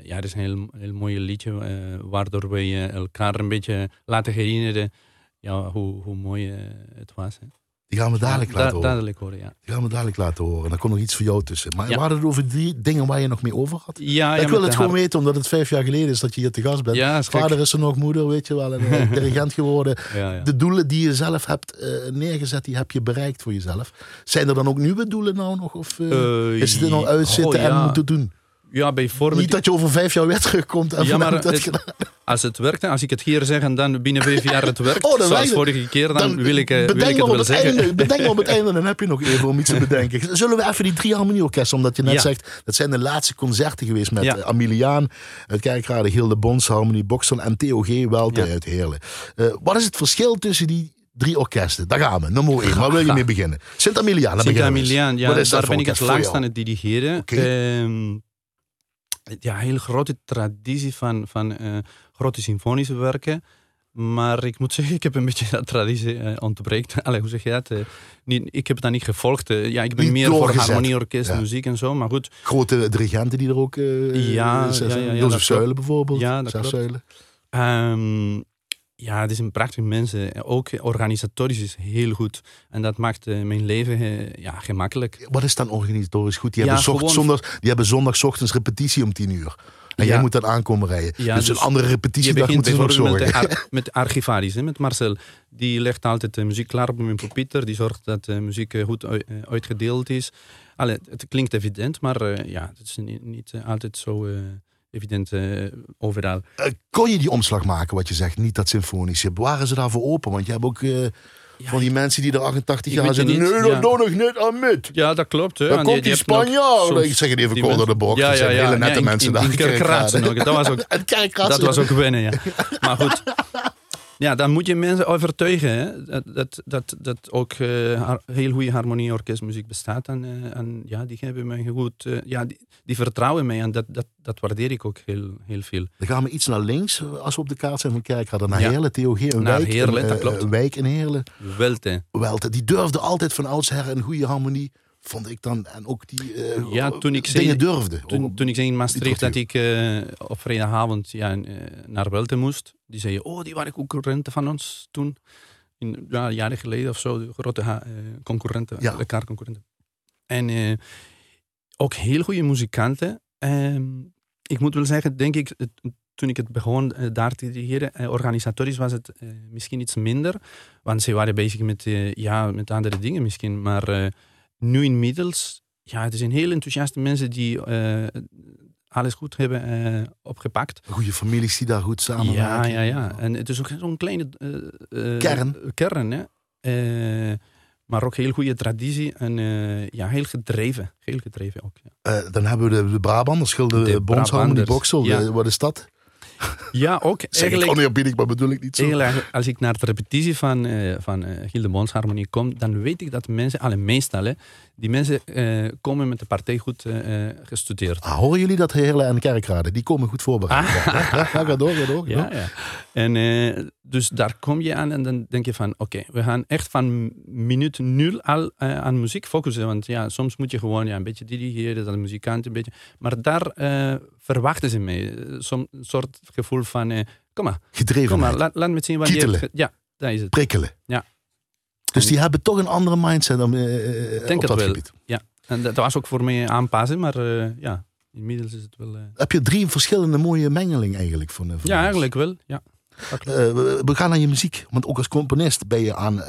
ja, het is een heel, heel mooi liedje. waardoor we elkaar een beetje laten herinneren ja, hoe, hoe mooi het was. Die gaan we dadelijk ja, laten da horen. Dadelijk horen, ja. Die gaan we dadelijk laten horen. Daar komt nog iets voor jou tussen. Maar Ja. hadden het over drie dingen waar je nog mee over had. Ja, ik wil het gewoon weten, omdat het vijf jaar geleden is dat je hier te gast bent. Ja, is. Vader is er nog, moeder, weet je wel. En uh, dirigent geworden. De doelen die je zelf hebt eh, neergezet, die heb je bereikt voor jezelf. Zijn er dan ook nieuwe doelen nou nog? Of eh, Eh, is het er nog uitzitten oh, en moeten doen? Ja, bijvoorbeeld. Niet dat je over vijf jaar weer terugkomt en Ja, maar dat het-. Als het werkt, als ik het hier zeg en dan binnen vijf jaar het werkt, Oh, dan zoals het. vorige keer, dan, wil ik, eh, wil bedenk ik het wel het zeggen. Einde, bedenk maar op het einde, dan heb je nog even om iets te bedenken. Zullen we even die drie harmonieorkesten, omdat je net Ja. zegt, dat zijn de laatste concerten geweest met Ja. eh, Amiliaan, het Kerkrade, Gilde Bons, Harmonie Boksel en TOG Welte uit Heerlen. Eh, wat is het verschil tussen die drie orkesten? Daar gaan we, nummer één. Waar wil je mee beginnen? Sint-Amiliaan. Sint-Emiliaan, ja, daar ben ik het langst aan het dirigeren. Ja, een hele grote traditie van, van eh, grote symfonische werken. Maar ik moet zeggen, ik heb een beetje dat traditie eh, ontbreekt. Allee, hoe zeg je dat? Eh, niet, ik heb dat niet gevolgd. Ja, ik ben Niet meer voor harmonieorkest, Ja. muziek en zo. Maar goed, Grote dirigenten die er ook Ja, ja, ja, ja, Jozef Zuilen bijvoorbeeld. Ja, dat klopt. Ja, het is een prachtig mensen. Ook organisatorisch is heel goed. En dat maakt eh, mijn leven eh, ja, gemakkelijk. Wat is dan organisatorisch goed? Die hebben, zocht, gewoon- zondag, die hebben zondagochtends repetitie om tien uur. En jij moet dan aankomen rijden. Ja, dus, dus een andere Je repetitiedag begint moeten ze nog met, zorgen. de met de archivaris, hè, met Marcel. Die legt altijd de muziek klaar op mijn computer. Die zorgt dat de muziek eh, goed ui- uitgedeeld is. Allee, het klinkt evident, maar ja, het is niet, niet altijd zo evident eh, overal. Eh, kon je die omslag maken, wat je zegt? Niet dat symfonische. Waren ze daarvoor open? Want je hebt ook eh, van die mensen die er 88 Ik jaar zijn. Nee, dat ja. doe nog niet aan met. Ja, dat klopt. Hè. Dan En komt die Spanjaard. soms Ik zeg het even die kort door de bocht. Ja, ja, ja. hele nette Ja, in- mensen in, daar. in. Dat was ook. Dat was ook wennen, ja. Maar goed. Ja, dan moet je mensen overtuigen hè, dat, dat, dat, dat ook eh, heel goede harmonieorkestmuziek bestaat. En, eh, en ja, die hebben mij goed, eh, ja, die, die vertrouwen mij en dat, dat, dat waardeer ik ook heel, heel veel. Dan gaan we iets naar links, als we op de kaart zijn van Kerkrade. Naar Ja. Heerlen, een Naar wijk. Heerlen, dat klopt. Een wijk in Heerlen. Welte. Welte, die durfde altijd van oudsher een goede harmonie, vond ik dan. En ook die eh, Ja, toen ik zei- dingen durfde. Toen, toen ik zei in Maastricht dat ik eh, op vrijdagavond ja, eh, naar Welte moest, die zeiden, oh, die waren concurrenten van ons toen. In, ja, jaren geleden of zo, de grote eh, concurrenten, Ja. elkaar concurrenten. En eh, ook heel goede muzikanten. Ehm, ik moet wel zeggen, denk ik, toen ik het begon eh, daar te dirigeren, eh, organisatorisch was het eh, misschien iets minder. Want ze waren bezig met, eh, ja, met andere dingen misschien. Maar eh, nu inmiddels, ja, het zijn heel enthousiaste mensen die eh, alles goed hebben eh, opgepakt. Goede families die daar goed Ja, samenwerken. ja, ja. En het is ook zo'n kleine eh, Kern. kern hè. Maar ook heel goede traditie en ja, heel gedreven. Heel gedreven ook. Ja, dan hebben we de, de Brabanders, Schilde De Bonsharmonie Brabanders, Boksel. ja. Wat is dat? Ja ook Zeg ik oneerbiedig, maar bedoel ik niet zo. eigenlijk als ik naar de repetitie van, eh van eh Gilde Bonsharmonie kom, dan weet ik dat mensen, alle meestal, hè, die mensen eh, komen met de partij goed eh, eh, gestudeerd. Ah, horen jullie dat Heerlen en Kerkrade? Die komen goed voorbereid. Ja, ja, ga door, ga door. ga Ja, door. ja. En dus daar kom je aan en dan denk je van, oké, we gaan echt van minuut nul al aan muziek focussen. Want ja, soms moet je gewoon ja, een beetje dirigeren, dan de muzikant een beetje. Maar daar verwachten ze mee. Een soort gevoel van, kom maar, kom Gedrevenheid, maar, laat, laat me zien wat Ja, dat is het. prikkelen. Ja. Dus die hebben toch een andere mindset dan, Ik denk op dat wel. gebied. Ja. En dat was ook voor mij aanpassen, maar ja, inmiddels is het wel... Heb je drie verschillende mooie mengeling eigenlijk van, van ja, ons? eigenlijk wel. Ja. We, we gaan naar je muziek. Want ook als componist ben je aan,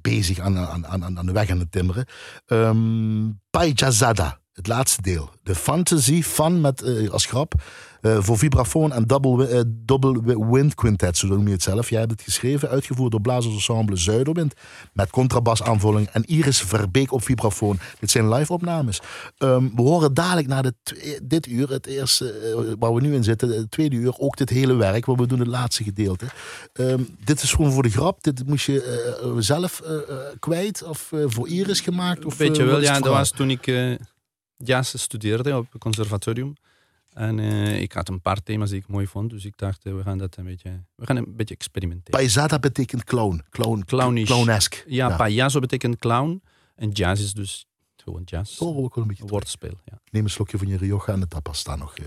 bezig aan, aan, aan, aan de weg aan het timmeren. Um, Paijazada, het laatste deel. De fantasy van met als grap. Eh, voor vibrafoon en double, eh, double wi- wind quintet, zo noem je het zelf. Jij hebt het geschreven, uitgevoerd door blazersensemble Zuiderwind. Met contrabasaanvulling en Iris Verbeek op vibrafoon. Dit zijn live opnames. Ehm, we horen dadelijk na de dit uur, het eerste eh, waar we nu in zitten, het tweede uur, ook dit hele werk. Want we doen het laatste gedeelte. Ehm, dit is gewoon voor de grap. Dit moest je zelf kwijt of voor Iris gemaakt? Of, Weet je wel, ja, dat was toen ik jazz studeerde op het conservatorium. En eh, ik had een paar thema's die ik mooi vond, dus ik dacht, eh, we gaan dat een beetje, we gaan een beetje experimenteren. Paisata betekent clown. clown Clownish. Clownesk. ja, payaso betekent clown en jazz is dus gewoon jazz. Ook wel een beetje. Woordspel, ja. Neem een slokje van je Rioja en de tapas staan nog. eh.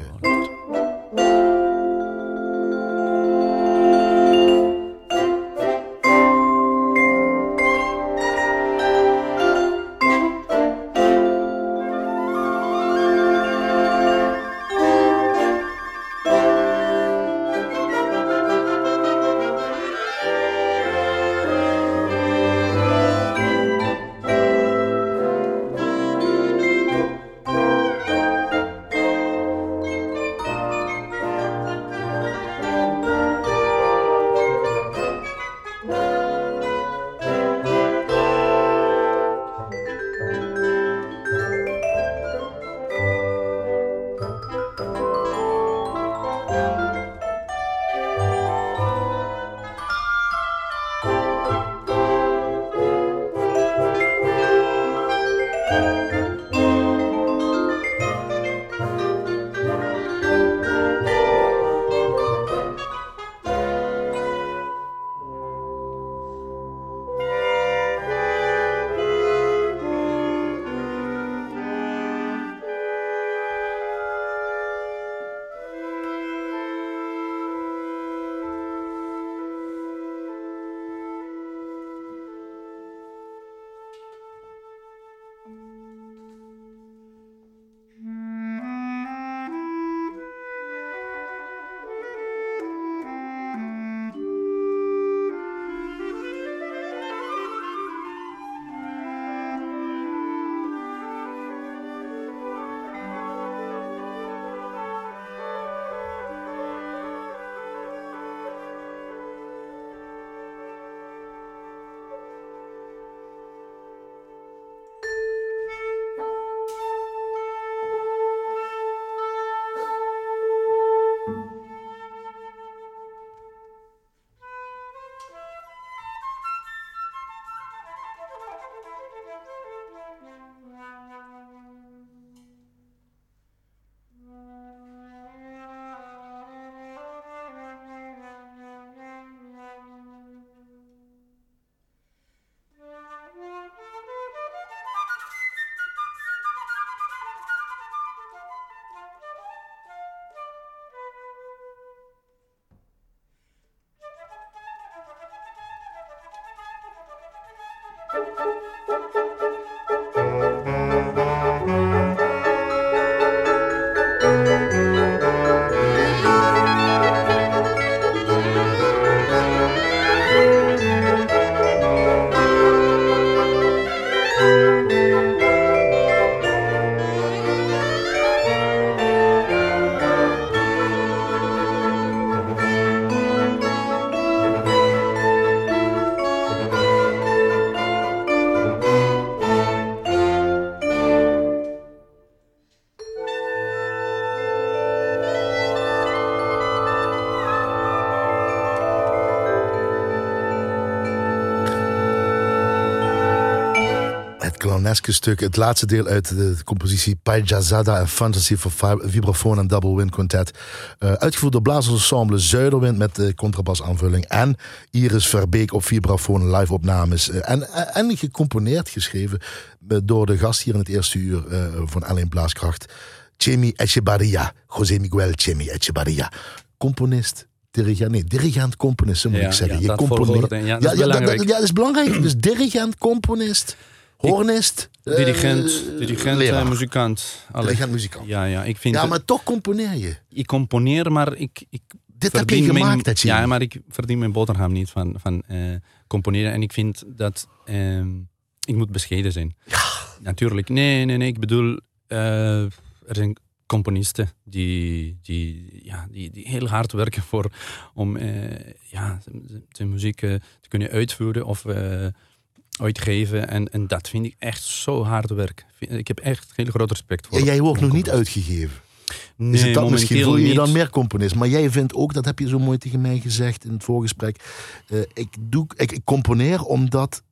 Stuk. Het laatste deel uit de compositie Paijazada en Fantasy voor vi- vibrafoon en double wind quintet. Eh, uitgevoerd door blazersensemble Zuiderwind met de contrabasaanvulling. En Iris Verbeek op vibrafoon live opnames. Eh, en, en, en gecomponeerd, geschreven eh, door de gast hier in het eerste uur eh, van Alleen Blaaskracht. Chemi Echebarria. José Miguel Chemi Echebarria. Componist. Dirigent, nee, dirigent, componist, moet Ja, ik zeggen. ja, je dat componeert. volgorde, ja, dat is belangrijk. ja, dat is belangrijk. Dus dirigent, componist, hornist, eh, Dirigent, dirigent leraar. eh, muzikant. alle. dirigent, muzikant. Ja, ja, ik vind Ja, maar toch componeer je. ik componeer, maar ik, ik Dit heb je mijn- gemaakt, hè, Jimmy? Ja, maar ik verdien mijn boterham niet van, van eh, componeren. En ik vind dat ehm, ik moet bescheiden zijn. Ja. Natuurlijk. Nee, nee, nee. Ik bedoel, er zijn componisten die, die, ja, die, die heel hard werken voor, om eh, ja, zijn muziek eh, te kunnen uitvoeren of eh, uitgeven. En, en dat vind ik echt zo hard werk. Ik heb echt heel groot respect voor. Ja, jij wordt nog niet uitgegeven. Nee, Is het dat misschien? Voel je je dan meer componist? Maar jij vindt ook, dat heb je zo mooi tegen mij gezegd in het voorgesprek. eh, ik, doe, ik, ik componeer omdat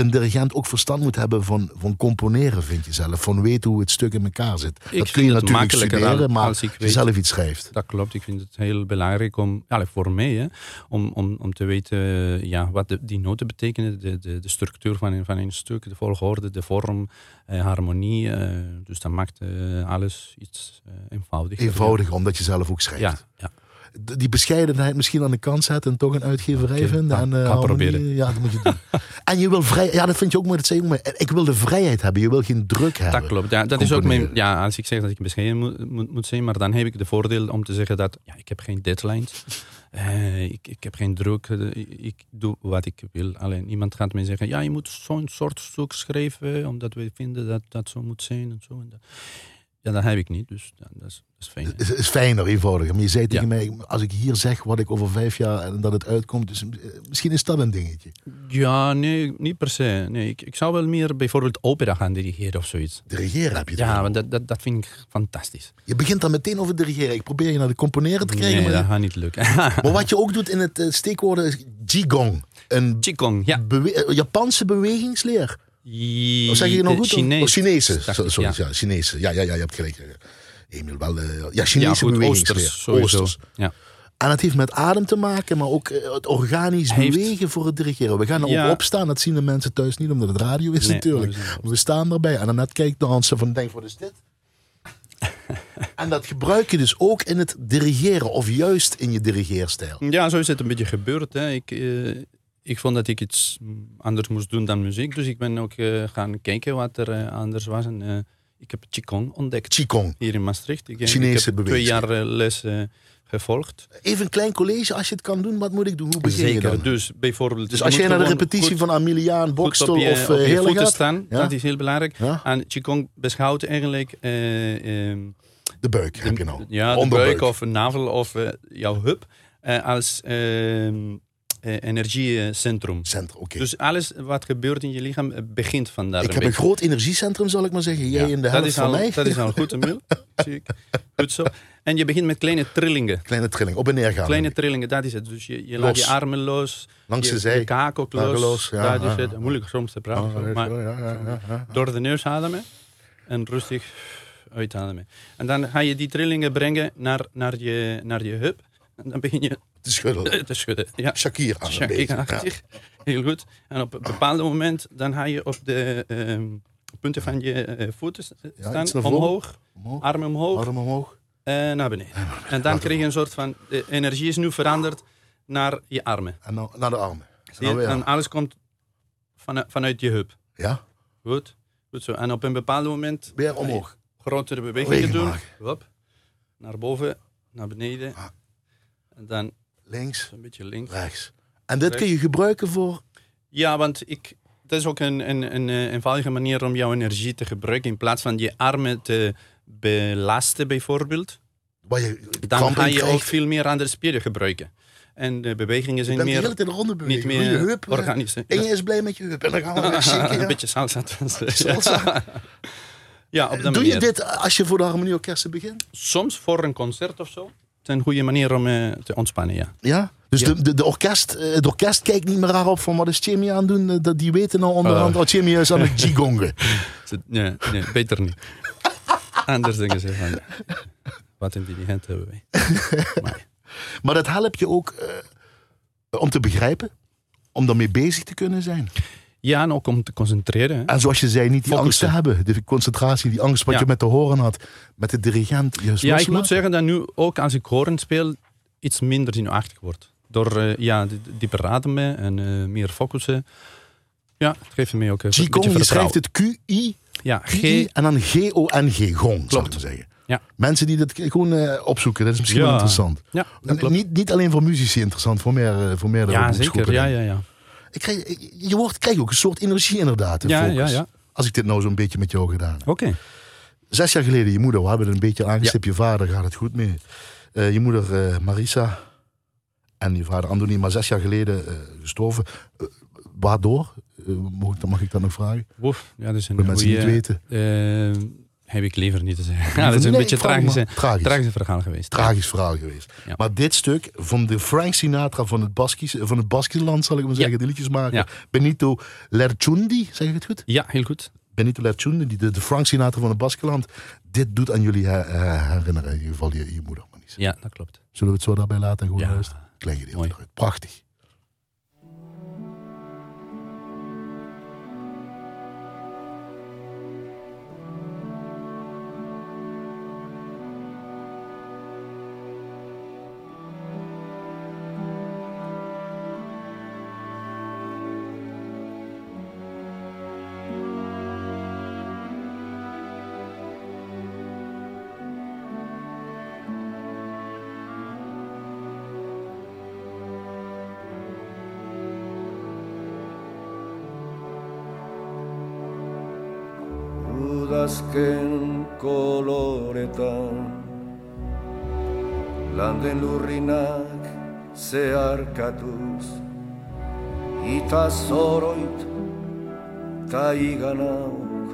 een dirigent ook verstand moet hebben van, van componeren, vind je zelf. Van weten hoe het stuk in elkaar zit. dat kun je natuurlijk studeren, maar als ik weet- zelf iets schrijft. Dat klopt. Ik vind het heel belangrijk om, voor mij, hè, om, om, om te weten eh, ja, wat de, die noten betekenen, de, de, de structuur van een, van een stuk, de volgorde, de vorm, eh, harmonie. eh, dus dat maakt eh, alles iets eenvoudiger. Eenvoudiger, omdat je zelf ook schrijft. Ja, ja. Die bescheidenheid misschien aan de kant zetten en toch een uitgeverij Oké, vinden. en, eh, ga harmonie, proberen. Ja, dat moet je doen. en je wil vrij, ja, dat vind je ook mooi. Dat zei mooi. Ik wil de vrijheid hebben. Je wil geen druk hebben. Dat klopt. Ja, dat is ook mijn, ja, als ik zeg dat ik bescheiden moet, moet, moet zijn, maar dan heb ik de voordeel om te zeggen dat ja, ik heb geen deadlines. Eh, ik, ik heb geen druk. eh, ik, ik doe wat ik wil. Alleen iemand gaat mij zeggen, ja, je moet zo'n soort stuk schrijven, omdat we vinden dat dat zo moet zijn en zo. En dat. Ja, dat heb ik niet, dus ja, dat, is, dat is fijn. Het is, is fijner, eenvoudiger. Maar je zei tegen Ja. mij, als ik hier zeg wat ik over vijf jaar en dat het uitkomt, dus, eh, misschien is dat een dingetje. Ja, nee, niet per se. Nee, ik, ik zou wel meer bijvoorbeeld opera gaan dirigeren of zoiets. Dirigeren heb je het Ja, want dat, dat, dat vind ik fantastisch. Je begint dan meteen over dirigeren. Ik probeer je naar de componeren te krijgen. Nee, maar, dat gaat niet lukken. maar wat je ook doet in het eh, steekwoorden is Qigong. Een Qigong, ja. bewe- eh, Japanse bewegingsleer. Of zeg je het nog goed? Chinees. Chinese. Sorry, ja. ja. Chinese. Ja, ja, ja, je hebt gelijk. Emil, wel. eh, ja, Ja, Chinese bewegingsleer. Oosters. Ja. En het heeft met adem te maken, maar ook eh, het organisch bewegen voor het dirigeren. We gaan er Ja. ook opstaan, dat zien de mensen thuis niet, omdat het radio is Nee, natuurlijk. We staan erbij en dan net kijkt dansen van, denk wat is dit? en dat gebruik je dus ook in het dirigeren, of juist in je dirigeerstijl. ja, zo is het een beetje gebeurd. Hè. Ik, eh, ik vond dat ik iets anders moest doen dan muziek. Dus ik ben ook eh, gaan kijken wat er eh, anders was. En, eh, ik heb Qigong ontdekt Qigong. hier in Maastricht. Ik, Chinese ik heb twee jaar les gevolgd. Even een klein college, als je het kan doen, wat moet ik doen? Hoe begin je Zeker. dan? Dus bijvoorbeeld... Dus je als jij naar de repetitie goed- van Ameliaan, Bokstel je, of uh, je Heerlen voeten gaat, staan, Ja. dat is heel belangrijk. Ja. En Qigong beschouwt eigenlijk... de buik heb je nou. Ja, de buik of een navel of jouw eh, als ehm, eh, energiecentrum. Centrum, oké. Dus alles wat gebeurt in je lichaam eh, begint van daar ik een heb een beetje. groot energiecentrum, zal ik maar zeggen. Jij Ja, in de dat helft is van al, mij. Dat is al goed, Emil. Zie ik. Goed zo. En je begint met kleine trillingen. Kleine trilling, op en neer gaan. Kleine trillingen, dat is het. Dus je, je laat je armen los. Langs je, de zij. Je kaak ook los. ja, dat is het. Moeilijk soms te praten. Ja, maar ja, ja. door de neus ademen en rustig uitademen. En dan ga je die trillingen brengen naar, naar, je, naar je heup. En dan begin je Te schudden. te schudden. Ja. Shakira beetje. Ja. Heel goed. En op een bepaald moment dan ga je op de ehm, punten van je eh, voeten staan. omhoog, Omhoog, armen omhoog arm omhoog. en naar beneden. En dan krijg je een soort van... De energie is nu veranderd naar je armen. En dan naar de armen. En je? alles komt vanuit, vanuit je heup. Ja, Goed. Goed zo. En op een bepaald moment... weer omhoog. Grotere bewegingen Beweging doen. Hop. Naar boven, naar beneden. Ah. En dan Links, een beetje links. rechts. En dit kun je gebruiken voor... Ja, want ik, dat is ook een, een, een eh, eenvoudige manier om jouw energie te gebruiken. In plaats van je armen te belasten, bijvoorbeeld, Waar je dan ga je ook veel meer andere spieren gebruiken. En de bewegingen Je zijn de meer, tijd ronde niet bewegen. meer je heup. eh, organisch. En je is blij met je heup. En dan gaan we weer ja. een beetje salsa. Salsa. ja, op dat Doe manier. je dit als je voor de harmonieorkesten begint? Soms voor een concert of zo. Het is een goede manier om eh, te ontspannen, ja. Ja? Dus Ja. de, de, de orkest, eh, het orkest kijkt niet meer raar op van wat is Jimmy aan het doen. Eh, Dat die weten al onderhand Oh. wat Jimmy is aan het jigongen. Ze- Nee, nee, beter niet. Anders denken ze van, wat intelligent hebben wij. Maar, Maar dat helpt je ook om te begrijpen. Om daarmee bezig te kunnen zijn. Ja, en ook om te concentreren. hè. En zoals je zei, niet die angst te hebben. De concentratie, die angst wat Ja. je met de horen had. Met de dirigent. Ja, ik moet zeggen dat nu ook als ik horen speel, iets minder zenuwachtig wordt. Door eh, ja, die- dieper ademen en eh, meer focussen. Ja, het geeft me ook een beetje Qigong, je schrijft het Q-I, Ja, G en dan G-O-N-G, gong, zou Klopt. ik zeggen. Ja. Mensen die dat gewoon eh, opzoeken, dat is misschien Ja. wel interessant. Ja. Niet, niet alleen voor muzici interessant, voor meer, voor meerdere Ja, zeker. Ja, ja, ja. Ik krijg, je wordt, krijg ook een soort energie inderdaad, de Ja, ja, ja. Als ik dit nou zo'n beetje met jou gedaan heb. Oké. Zes jaar geleden, je moeder, we hebben het een beetje aangestipt. Je vader gaat het goed mee. Eh, je moeder eh, Marisa en je vader Andoni, maar zes jaar geleden eh, gestorven. Waardoor? Mag, ik, dat- mag ik dat nog vragen? Ja, dat is een Voor mensen die het goeie, weten. Heb ik liever niet te zeggen. Ja, dat is een Nee, beetje vraag tragisch, maar. Tragisch. tragisch verhaal geweest. Tragisch verhaal geweest. Ja. Maar dit stuk van de Frank Sinatra van het Baskisch, van het zal ik maar zeggen, die liedjes maken. Ja. Benito Lerchundi, zeg ik het goed? Ja, heel goed. Benito Lerchundi, de, de Frank Sinatra van het Baskeland. Dit doet aan jullie eh, herinneren, in ieder geval je, je moeder. Marisa. Ja, dat klopt. Zullen we het zo daarbij laten en gewoon Ja. luisteren? Klein gedeelte. Prachtig. Zeharkatuz Ita zoroit ta iganauk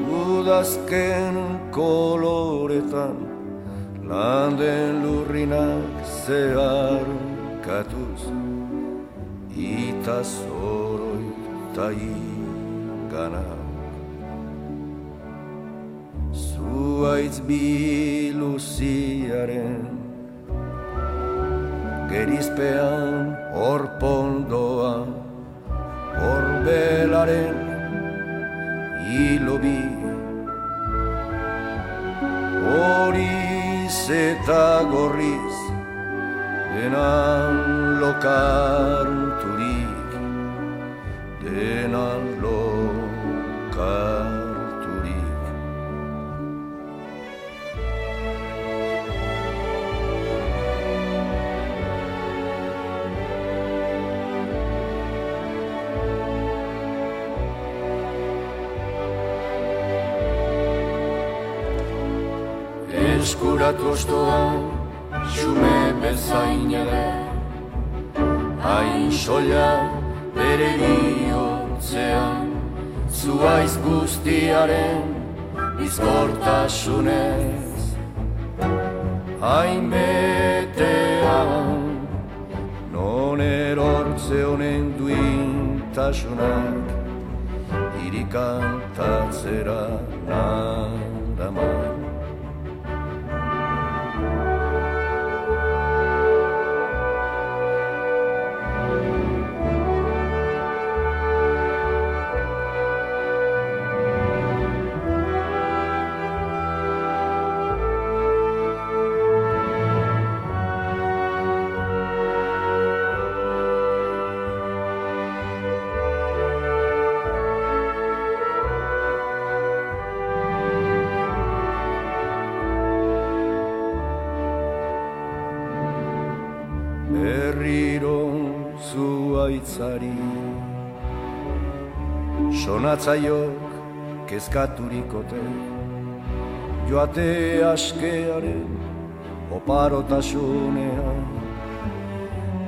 Udazken koloretan Landen lurrinak zeharkatuz. Ita zoroit ta iganauk Zuaitz biluziaren Gerizpean orpondoa Orbelaren hilobi. Horiz eta gorriz Denan lokarturik Denan atostoan Xume bezain ere Hain xola bere diotzean Zuaiz guztiaren izkortasunez. Hain betean Non erortze honen duintasunak Irikantatzera nadamak Sonatzaiok kezkaturikote Joate askearen oparotasunean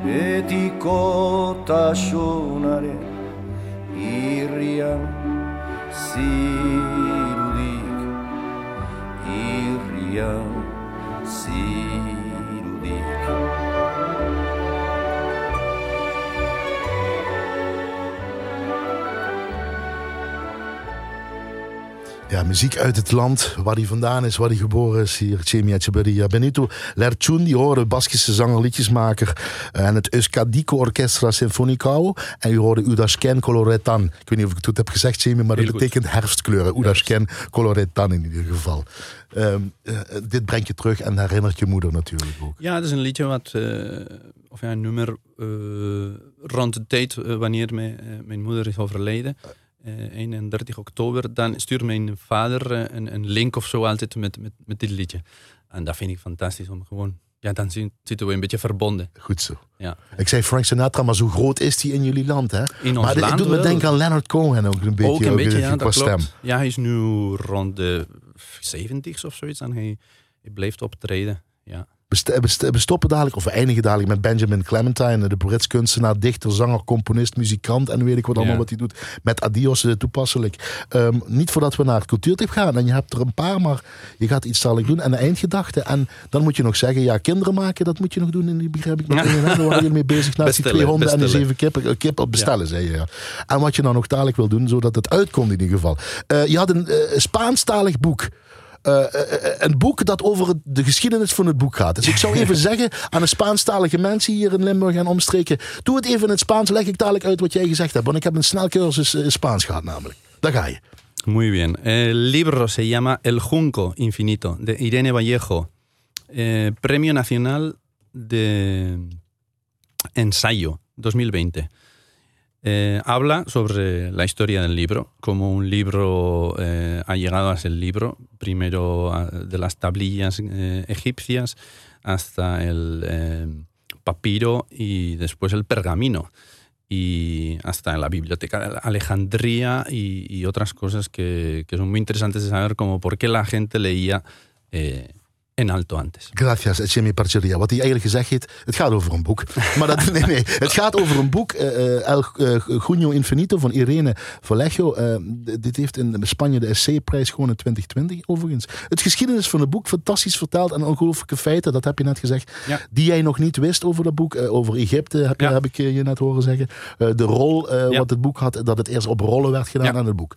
Betikotasunaren irrian zirudik Irrian Ja, muziek uit het land, waar hij vandaan is, waar hij geboren is. Hier, Chemi Echeverria. Benito Lerchun, die hoorde Baskische zanger, liedjesmaker. eh, En het Euskadico Orchestra Sinfonicao. En u hoorde Udasken Coloretan. Ik weet niet of ik het goed heb gezegd, Chemi, maar dat betekent herfstkleuren. Udasken Coloretan in ieder geval. Ehm, eh, dit brengt je terug en herinnert je moeder natuurlijk ook. Ja, het is een liedje wat, eh, of ja, een nummer rond de tijd wanneer mijn, mijn moeder is overleden. Eh 31 oktober, dan stuurt mijn vader eh, een, een link of zo altijd met, met, met dit liedje. En dat vind ik fantastisch om gewoon, ja, dan zien- zitten we een beetje verbonden. Goed zo. Ja. Ik zei Frank Sinatra, maar zo groot is hij in jullie land, hè? In ons maar land doet me denken aan Leonard Cohen ook een beetje. ook een beetje, ja, qua dat stem. klopt. Ja, hij is nu rond de 70 of zoiets en hij, hij blijft optreden. Ja. We, st- we st- we stoppen dadelijk, of we eindigen dadelijk met Benjamin Clementine, de Brits kunstenaar, dichter, zanger, componist, muzikant en weet ik wat allemaal Ja. wat hij doet. Met Adios eh, toepasselijk. Ehm, niet voordat we naar het cultuurtip gaan en je hebt er een paar, maar je gaat iets dadelijk doen en de eindgedachte. En dan moet je nog zeggen, ja, kinderen maken, dat moet je nog doen in die begrijp ik meteen. Daar waren jullie mee bezig naast die twee honden en die zeven kippen. eh, Kip, bestellen, zei je. Ja. En wat je dan nog dadelijk wil doen, zodat het uitkomt in ieder geval. Eh, je had een eh, Spaanstalig boek. Eh, eh, eh, een boek dat over de geschiedenis van het boek gaat. Dus ik zou even zeggen aan de Spaanstalige mensen hier in Limburg en omstreken. Doe het even in het Spaans, leg ik dadelijk uit wat jij gezegd hebt. Want ik heb een snelcursus eh, Spaans gehad namelijk. Daar ga je. Muy bien. El libro se llama El Junco Infinito, de Irene Vallejo. Eh, Premio Nacional de Ensayo 2020. Eh, habla sobre la historia del libro, cómo un libro eh, ha llegado a ser libro, primero ah, de las tablillas eh, egipcias hasta el papiro y después el pergamino y hasta la biblioteca de Alejandría y, y otras cosas que, que son muy interesantes de saber, como por qué la gente leía en alto antes. Gracias, Jimmy Parcheria. Wat hij eigenlijk gezegd heeft, het gaat over een boek. Maar dat, nee, nee, het gaat over een boek, eh, eh, El eh, Junio Infinito van Irene Vallejo. Dit heeft in Spanje de SC-prijs gewoon in 2020 overigens. Het geschiedenis van het boek, fantastisch verteld en ongelooflijke feiten, dat heb je net gezegd, Ja. die jij nog niet wist over dat boek. Over Egypte heb, je, Ja. heb ik je net horen zeggen. De rol Ja. wat het boek had, dat het eerst op rollen werd gedaan aan het boek.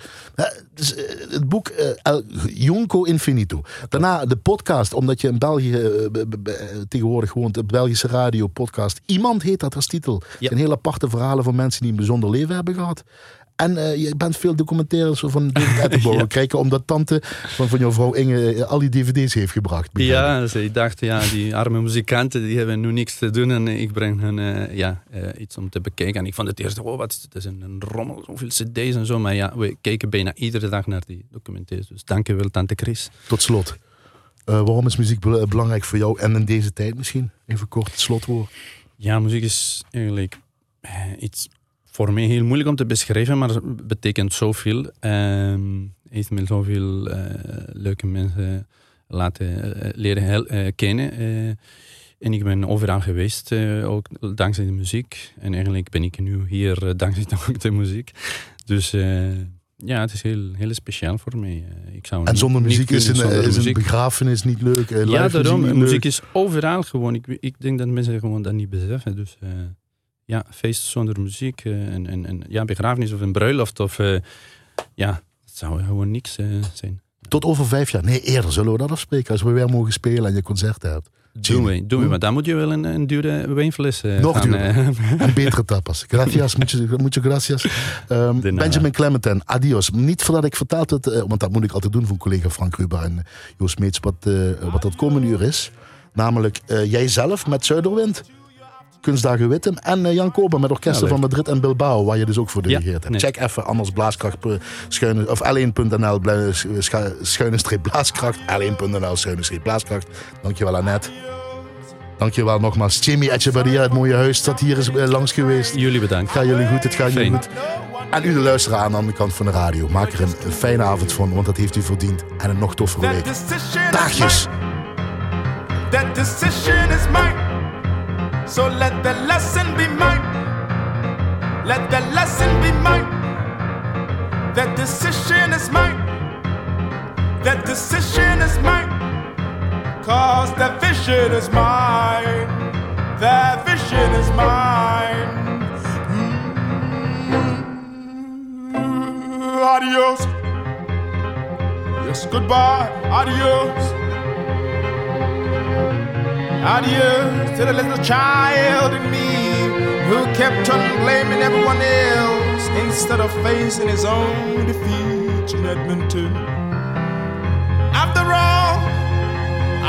Dus, het boek El Junco Infinito. Daarna de podcast, omdat je in België eh, b- tegenwoordig woont, de Belgische radio podcast. Iemand heet dat als titel. Ja. Een heel aparte verhalen van mensen die een bijzonder leven hebben gehad. En eh, je bent veel documentaires van David Attenborough Ja. kijken, omdat tante van, van jouw vrouw Inge eh, al die dvd's heeft gebracht. ik. Ja, ze dachten, ja, die arme muzikanten die hebben nu niks te doen en ik breng hun eh, ja, eh, iets om te bekijken. En ik vond het eerst, oh, wat is het? Is een, een rommel, zoveel cd's en zo. Maar ja, we keken bijna iedere dag naar die documentaires. Dus dank je wel, tante Chris. Tot slot. Eh, waarom is muziek bel- belangrijk voor jou en in deze tijd misschien? Even kort slotwoord. Ja, muziek is eigenlijk eh, iets voor mij heel moeilijk om te beschrijven, maar betekent zoveel. Ehm heeft me zoveel eh, leuke mensen laten leren kennen. en ik ben overal geweest, ook dankzij de muziek. En eigenlijk ben ik nu hier dankzij de muziek. Dus ja, het is heel, heel speciaal voor mij. Eh, ik zou En zonder muziek is een, zonder is een begrafenis niet leuk. eh, Ja, daarom. Muziek, is overal gewoon. Ik, ik denk dat mensen gewoon dat niet beseffen. Dus eh, ja, feest zonder muziek. eh, en, en, en ja, begrafenis of een bruiloft. Of eh, ja, het zou gewoon niks eh, zijn. Tot over vijf jaar. Nee, eerder zullen we dat afspreken als we weer mogen spelen en je concerten hebt. Doen we, doen we. Maar dan moet je wel een, een dure wijnfles eh, Nog gaan, duurder. eh, En betere tapas. Gracias, mucho, mucho gracias. Nada. Benjamin Clementine, adios. Niet voordat ik verteld het, eh, want dat moet ik altijd doen van collega Frank Ruber en Joost Meets, wat, wat dat komende uur is. Namelijk jijzelf met Zuiderwind, Kunstdagen Wittem en eh, Jan Kober met orkesten Ja, van Madrid en Bilbao, waar je dus ook voor Ja, dirigeerd hebt. nee. Check even anders blaaskracht, eh, schuine, of l1.nl bla- scha- schuine streep blaaskracht, l1.nl schuine streep blaaskracht. Dankjewel Annette. Dankjewel nogmaals. Jimmy Echeverria, het mooie huis dat hier is eh, langs geweest. Jullie bedankt. Het gaat jullie goed, het gaat jullie goed. En u de luisteraar aan de andere kant van de radio. Maak er een, fijne avond van, want dat heeft u verdiend. En een nog toffere week. Dagjes. That decision is mine. So let the lesson be mine. Let the lesson be mine. That decision is mine. That decision is mine. Cause the vision is mine. That vision is mine. Mm. Adios. Yes, goodbye, adios. Adios to the little child in me who kept on blaming everyone else instead of facing his own defeat in Edmonton. After all,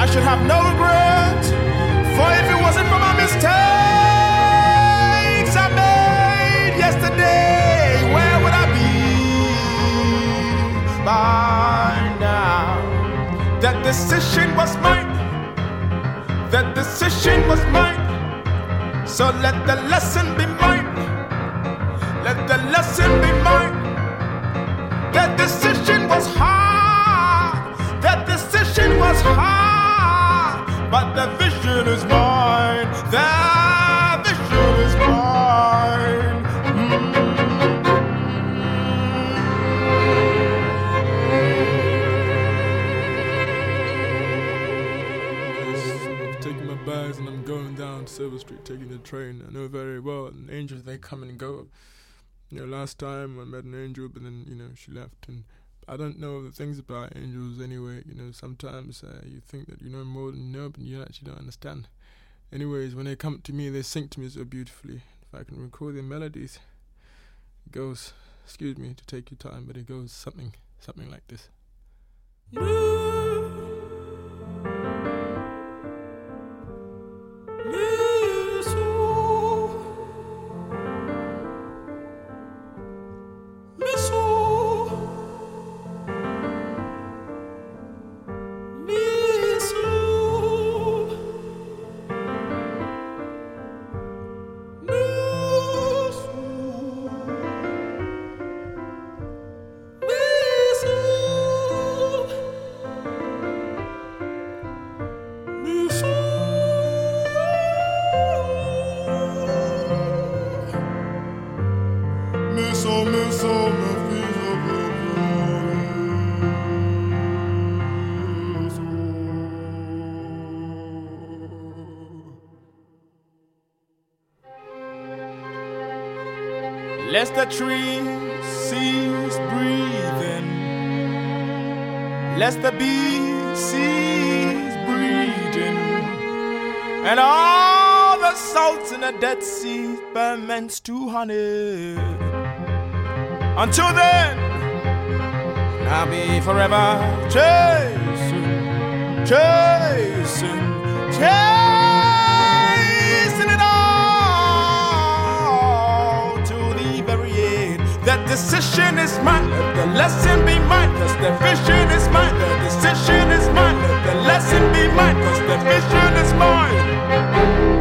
I should have no regrets, for if it wasn't for my mistakes I made yesterday, where would I be by now? That decision was mine. That decision was mine. So let the lesson be mine. Let the lesson be mine. That decision was hard. That decision was hard. But the vision is mine. That Silver Street, taking the train. I know very well. And angels, they come and go. You know, last time I met an angel, but then, you know, she left. And I don't know the things about angels anyway. You know, sometimes uh, you think that you know more than you know, but you actually don't understand. Anyways, when they come to me, they sing to me so beautifully. If I can recall their melodies, it goes, excuse me to take your time, but it goes something, something like this. Lest the bees breeding, and all the salts in the Dead Sea ferments to honey. Until then, I'll be forever chasing, chasing, decision is mine, the lesson be mine, cause the vision is mine. The decision is mine, the lesson be mine, cause the vision is mine.